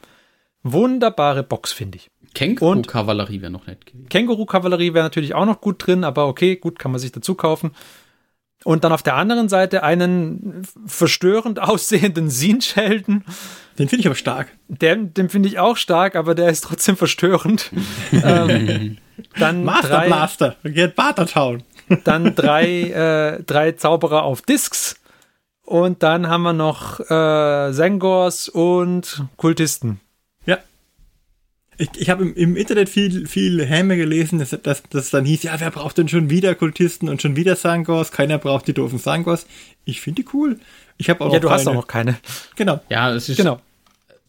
Wunderbare Box, finde ich. Känguru-Kavallerie wäre noch nett gewesen. Känguru-Kavallerie wäre natürlich auch noch gut drin, aber okay, gut, kann man sich dazu kaufen. Und dann auf der anderen Seite einen verstörend aussehenden Sinch-Helden. Den finde ich aber stark. Den, den finde ich auch stark, aber der ist trotzdem verstörend. [laughs] ähm, dann Master drei, Blaster, geht Bartertown. Dann drei, äh, drei Zauberer auf Discs. Und dann haben wir noch äh, Zengors und Kultisten. Ich, ich habe im, im, Internet viel, viel Häme gelesen, dass, dass, dass dann hieß, ja, wer braucht denn schon wieder Kultisten und schon wieder Sangors? Keiner braucht die doofen Sangors. Ich finde die cool. Ich habe auch Ja, du keine. hast auch noch keine. Genau. Ja, es ist. Genau.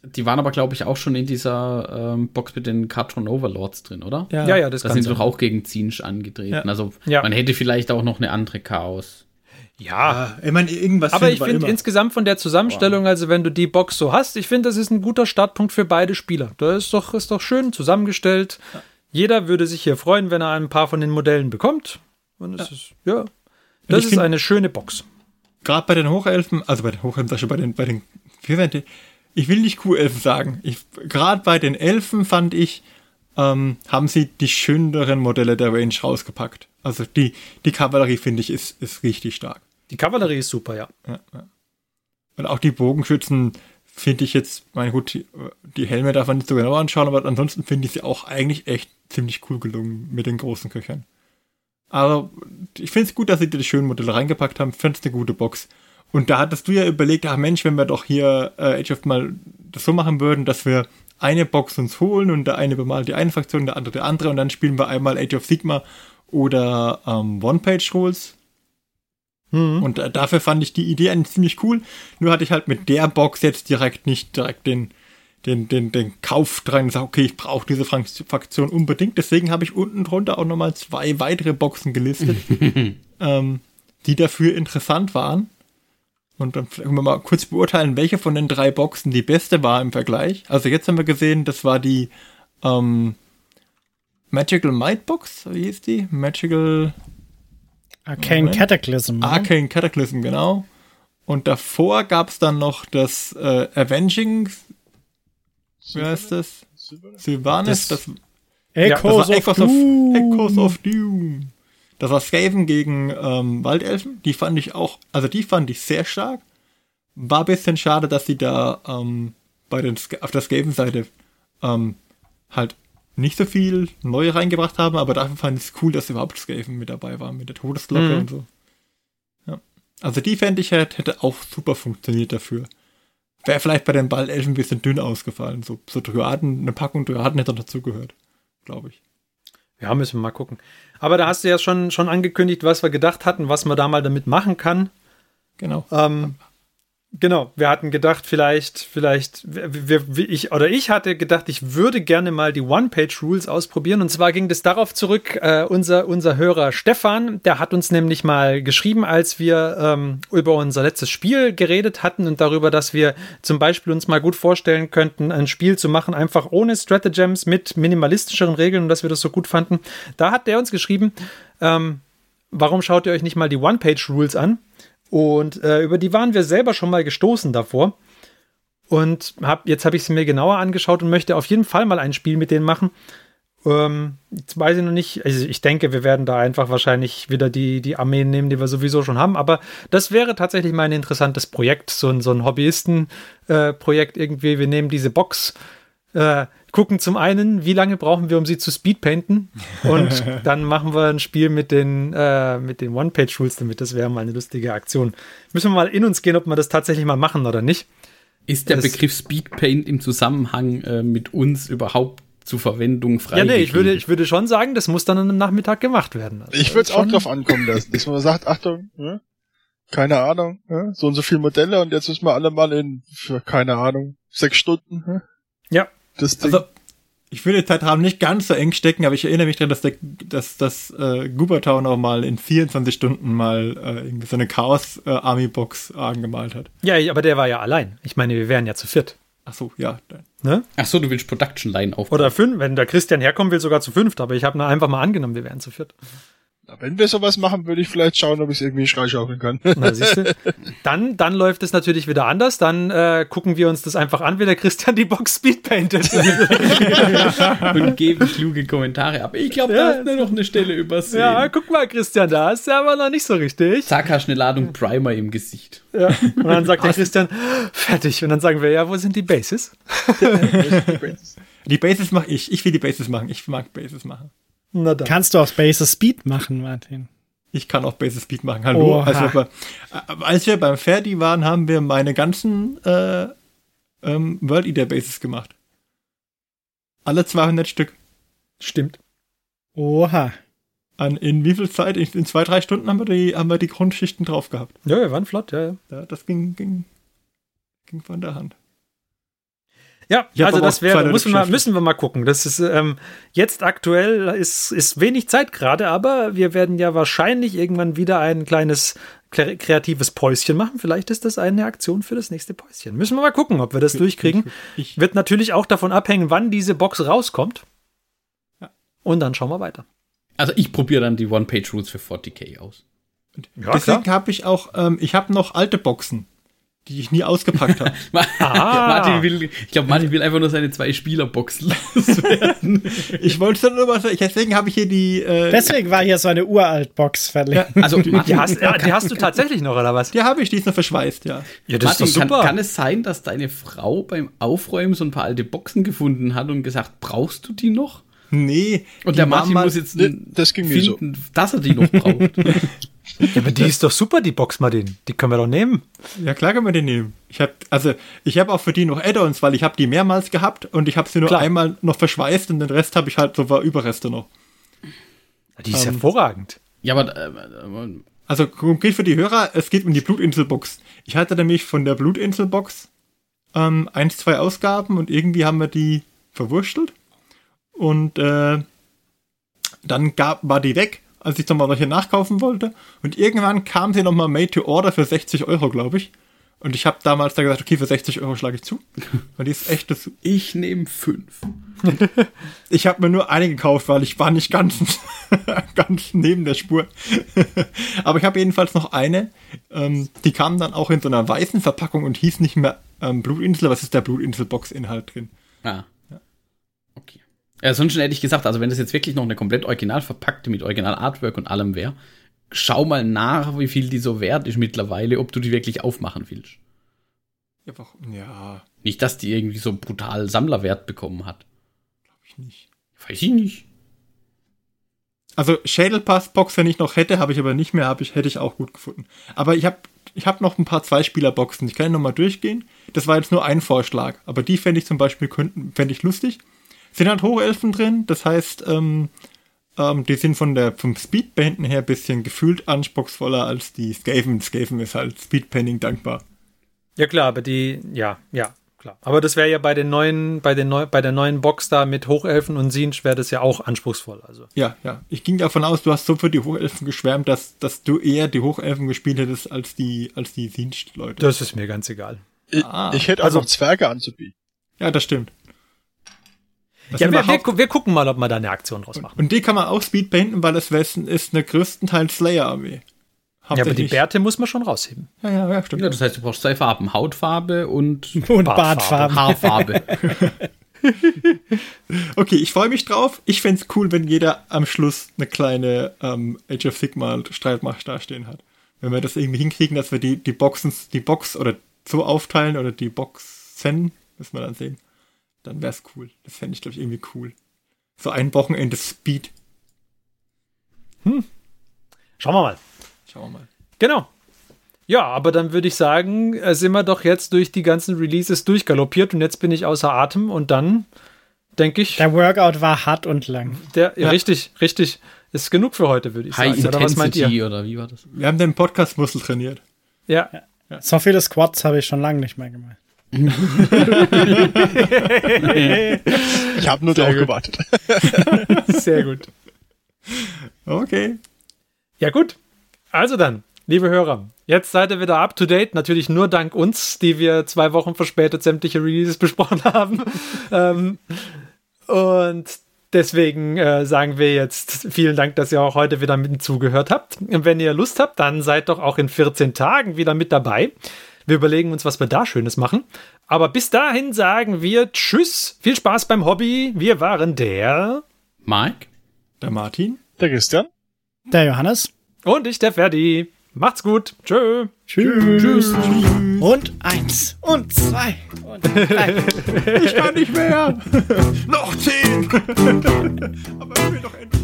Die waren aber, glaube ich, auch schon in dieser ähm, Box mit den Cartron Overlords drin, oder? Ja, ja, ja das Da sind sie doch auch gegen Zinsch angetreten. Ja. Also ja. man hätte vielleicht auch noch eine andere Chaos. Ja, ich meine, irgendwas. Aber ich finde insgesamt von der Zusammenstellung, also wenn du die Box so hast, ich finde, das ist ein guter Startpunkt für beide Spieler. Das ist doch, ist doch schön zusammengestellt. Ja. Jeder würde sich hier freuen, wenn er ein paar von den Modellen bekommt. Und es ja. ist, ja, das ist find, eine schöne Box. Gerade bei den Hochelfen, also bei den Hochelfen, schon bei den, bei den, ich will nicht Kuhelfen sagen. Gerade bei den Elfen fand ich, ähm, haben sie die schöneren Modelle der Range rausgepackt. Also die, die Kavallerie, finde ich, ist, ist richtig stark. Die Kavallerie ist super, ja. ja, ja. Und auch die Bogenschützen finde ich jetzt, mein gut, die, die, Helme darf man nicht so genau anschauen, aber ansonsten finde ich sie auch eigentlich echt ziemlich cool gelungen mit den großen Köchern. Also, ich finde es gut, dass sie die schönen Modelle reingepackt haben. Finde es eine gute Box. Und da hattest du ja überlegt, ach Mensch, wenn wir doch hier äh, Age of mal das so machen würden, dass wir eine Box uns holen und der eine bemalt die eine Fraktion, der andere die andere und dann spielen wir einmal Age of Sigma oder ähm, One-Page-Rules. Mhm. Und äh, dafür fand ich die Idee eigentlich ziemlich cool. Nur hatte ich halt mit der Box jetzt direkt nicht direkt den, den, den, den Kauf dran gesagt, okay, ich brauche diese Fraktion unbedingt. Deswegen habe ich unten drunter auch nochmal zwei weitere Boxen gelistet, [laughs] ähm, die dafür interessant waren. Und dann können wir mal kurz beurteilen, welche von den drei Boxen die beste war im Vergleich. Also jetzt haben wir gesehen, das war die ähm, Magical Might Box, wie hieß die? Magical Arcane Moment. Cataclysm. Oder? Arcane Cataclysm, genau. Und davor gab es dann noch das äh, Avenging. Wie heißt das? Sylvanas. Das, das, Echoes, ja, das of, Doom. Echoes of Doom. Das war Skaven gegen ähm, Waldelfen. Die fand ich auch, also die fand ich sehr stark. War ein bisschen schade, dass sie da ähm, bei den, auf der Skaven-Seite ähm, halt nicht so viel neu reingebracht haben, aber dafür fand ich es cool, dass überhaupt Skaven mit dabei war, mit der Todesglocke mhm. und so. Ja. Also die fände ich hätte, hätte auch super funktioniert dafür. Wäre vielleicht bei den Baldelfen ein bisschen dünn ausgefallen. So, so Dryaden, eine Packung Dryaden hätte dazugehört, glaube ich. Ja, müssen wir mal gucken. Aber da hast du ja schon, schon angekündigt, was wir gedacht hatten, was man da mal damit machen kann. Genau. Ähm, Genau, wir hatten gedacht, vielleicht, vielleicht, wir, ich oder ich hatte gedacht, ich würde gerne mal die One-Page-Rules ausprobieren. Und zwar ging das darauf zurück, äh, unser, unser Hörer Stefan, der hat uns nämlich mal geschrieben, als wir ähm, über unser letztes Spiel geredet hatten und darüber, dass wir zum Beispiel uns mal gut vorstellen könnten, ein Spiel zu machen, einfach ohne Stratagems mit minimalistischeren Regeln und dass wir das so gut fanden. Da hat der uns geschrieben, ähm, warum schaut ihr euch nicht mal die One-Page-Rules an? Und äh, über die waren wir selber schon mal gestoßen davor. Und hab, jetzt habe ich sie mir genauer angeschaut und möchte auf jeden Fall mal ein Spiel mit denen machen. Ähm, jetzt weiß ich noch nicht. Also ich denke, wir werden da einfach wahrscheinlich wieder die, die Armeen nehmen, die wir sowieso schon haben. Aber das wäre tatsächlich mal ein interessantes Projekt, so ein, so ein Hobbyisten-Projekt äh, irgendwie. Wir nehmen diese Box, äh, gucken zum einen, wie lange brauchen wir, um sie zu speedpainten. Und [laughs] dann machen wir ein Spiel mit den, äh, mit den One-Page-Rules damit. Das wäre mal eine lustige Aktion. Müssen wir mal in uns gehen, ob wir das tatsächlich mal machen oder nicht. Ist der das Begriff Speedpaint im Zusammenhang äh, mit uns überhaupt zur Verwendung frei? Ja, nee, ich würde, ich würde schon sagen, das muss dann am Nachmittag gemacht werden. Also ich würde es auch drauf ankommen lassen, dass man sagt, Achtung, ne? keine Ahnung, ja, so und so viele Modelle und jetzt müssen wir alle mal in, für, keine Ahnung, sechs Stunden. Ja. Ja. Das Ding. Also, ich will den Zeitrahmen nicht ganz so eng stecken, aber ich erinnere mich daran, dass, der, dass das äh, Goobertown auch mal in 24 Stunden mal äh, irgendwie so eine Chaos-Army-Box angemalt hat. Ja, aber der war ja allein. Ich meine, wir wären ja zu viert. Ach so, ja. Ne? Ach so, du willst Production Line aufbauen. Oder fünf, wenn der Christian herkommen will, sogar zu fünft. Aber ich habe einfach mal angenommen, wir wären zu viert. Na, Wenn wir sowas machen, würde ich vielleicht schauen, ob ich es irgendwie freischaufeln kann. [laughs] Na, siehst du? [laughs] Dann, dann läuft es natürlich wieder anders. Dann äh, gucken wir uns das einfach an, wie der Christian die Box speedpaintet. [laughs] und geben kluge Kommentare ab. Ich glaube, da ist nur noch eine Stelle übersehen. ja, guck mal, Christian, da ist der aber noch nicht so richtig. Zack, hast eine Ladung Primer im Gesicht. Ja. Und dann sagt der Christian, fertig. Und dann sagen wir, ja, wo sind die Bases? Die Bases mache ich. Ich will die Bases machen. Ich mag Bases machen. Na dann. Kannst du auch Basis Speed machen, Martin? Ich kann auch Bases Speed machen. Hallo. Also, aber, äh, als wir beim Ferdi waren, haben wir meine ganzen äh, ähm, World Eater Bases gemacht. Alle 200 Stück. Stimmt. Oha. An, in wie viel Zeit? In, in zwei, drei Stunden haben wir die, haben wir die Grundschichten drauf gehabt. Ja, wir waren flott, ja, ja. Ja, das ging, ging, ging von der Hand. Ja, Ich also das wäre, müssen wir, müssen wir mal gucken. Das ist ähm, jetzt aktuell ist, ist wenig Zeit gerade, aber wir werden ja wahrscheinlich irgendwann wieder ein kleines kre- kreatives Päuschen machen. Vielleicht ist das eine Aktion für das nächste Päuschen. Müssen wir mal gucken, ob wir das durchkriegen. Ich, Wird natürlich auch davon abhängen, wann diese Box rauskommt. Ja. Und dann schauen wir weiter. Also ich probiere dann die One-Page-Rules für 40k aus. Ja, deswegen habe ich auch, ähm, ich habe noch alte Boxen, die ich nie ausgepackt habe. [laughs] Ah. Martin will, ich glaube, Martin will einfach nur seine zwei Spielerboxen [laughs] loswerden. ich wollte es dann nur mal sagen, deswegen habe ich hier die, äh, Deswegen war hier so eine Uralt-Box verlegt. Also Die Martin, hast, ja, die hast du [laughs] tatsächlich noch, oder was? die habe ich, die ist noch verschweißt, ja. Ja, Martin kann, kann es sein, dass deine Frau beim Aufräumen so ein paar alte Boxen gefunden hat und gesagt, brauchst du die noch? Nee. Und die der Martin mal- muss jetzt Ne, das ging mir so. finden, dass er die noch braucht. Ja, aber die ist doch super, die Box, Martin. Die können wir doch nehmen. Ja, klar können wir den nehmen. Ich habe also ich habe auch für die noch Add-ons, weil ich habe die mehrmals gehabt und ich habe sie nur Klar. einmal noch verschweißt und den Rest habe ich halt so war Überreste noch. Die ist Ähm. hervorragend. ja, aber äh, äh, Also konkret für die Hörer, es geht um die Blutinsel-Box. Ich hatte nämlich von der Blutinsel-Box ähm, eins, zwei Ausgaben und irgendwie haben wir die verwurstelt. Und äh, dann gab, war die weg, als ich nochmal welche nachkaufen wollte. Und irgendwann kam sie nochmal made to order für 60 Euro, glaube ich. Und ich habe damals da gesagt, okay, für 60 Euro schlage ich zu. [laughs] Weil die ist echt das. ich nehme fünf. [laughs] Ich habe mir nur eine gekauft, weil ich war nicht ganz, [laughs] ganz neben der Spur. Aber ich habe jedenfalls noch eine. Ähm, die kam dann auch in so einer weißen Verpackung und hieß nicht mehr ähm, Blutinsel, es ist der Blutinsel-Box-Inhalt drin. Ah. Okay. Ja, sonst hätte ich gesagt, also wenn das jetzt wirklich noch eine komplett original verpackte mit Original Artwork und allem wäre, schau mal nach, wie viel die so wert ist mittlerweile, ob du die wirklich aufmachen willst. Ja, warum? Ja, Nicht, dass die irgendwie so brutal Sammlerwert bekommen hat. glaube ich nicht. Weiß ich nicht. Also Schädelpass-Box, wenn ich noch hätte, habe ich aber nicht mehr, habe ich, hätte ich auch gut gefunden. Aber ich habe ich hab noch ein paar Zweispieler-Boxen. Ich kann noch mal durchgehen. Das war jetzt nur ein Vorschlag. Aber die fände ich zum Beispiel könnten, fände ich lustig. Sind halt Hochelfen drin, das heißt, ähm, ähm, die sind von der, vom Speedpainten her ein bisschen gefühlt anspruchsvoller als die Skaven. Skaven ist halt Speedpainting dankbar. Ja klar, aber die, ja, ja, klar. Aber das wäre ja bei den neuen, bei den neu, bei der neuen Box da mit Hochelfen und Sinch wäre das ja auch anspruchsvoll. Also Ja, ja. Ich ging davon aus, du hast so für die Hochelfen geschwärmt, dass, dass du eher die Hochelfen gespielt hättest als die, als die Sinch-Leute. das ist mir ganz egal. Ich, Ah. ich hätte auch Also- noch Zwerge anzubieten. Ja, das stimmt. Das Ja, wir, wir, gu- wir gucken mal, ob wir da eine Aktion draus machen. Und die kann man auch speedpainten, weil das Westen ist eine größtenteils Slayer-Armee. Ja, aber die Bärte muss man schon rausheben. Ja, ja, ja, stimmt. Ja, das heißt, du brauchst zwei Farben: Hautfarbe und [laughs] Und Bartfarbe. Bartfarben. Haarfarbe. [laughs] Okay, ich freue mich drauf. Ich fänd's cool, wenn jeder am Schluss eine kleine ähm, Age of Sigma Streitmacht dastehen hat. Wenn wir das irgendwie hinkriegen, dass wir die, die Boxen, die Box oder so aufteilen oder die Boxen, müssen wir dann sehen, dann wär's cool. Das fände ich, glaube ich, irgendwie cool. So ein Wochenende Speed. Schauen wir mal. Schauen wir mal. Genau. Ja, aber dann würde ich sagen, äh, sind wir doch jetzt durch die ganzen Releases durchgaloppiert und jetzt bin ich außer Atem und dann denke ich, Der Workout war hart und lang. der, ja. Ja. richtig, richtig, ist genug für heute, würde ich High sagen. Oder was meint ihr? Intensity oder wie war das? Wir haben den Podcast-Muskel trainiert. Ja. So viele Squats habe ich schon lange nicht mehr gemacht. [laughs] Ich habe nur darauf gewartet. [laughs] Sehr gut. Okay. Ja, gut. Also dann, liebe Hörer, jetzt seid ihr wieder up to date. Natürlich nur dank uns, die wir zwei Wochen verspätet sämtliche Releases besprochen [laughs] haben. ähm, und deswegen äh, sagen wir jetzt vielen Dank, dass ihr auch heute wieder mit zugehört habt. Und wenn ihr Lust habt, dann seid doch auch in 14 Tagen wieder mit dabei. Wir überlegen uns, was wir da Schönes machen. Aber bis dahin sagen wir Tschüss, viel Spaß beim Hobby. Wir waren der Mike? Der Martin? Der Christian? Der Johannes. und ich, der Ferdi. Macht's gut. Tschö. Tschüss. Tschüss. Und eins. Und zwei. Und drei. Ich kann nicht mehr. [laughs] Noch zehn. [laughs] Aber ich will doch endlich.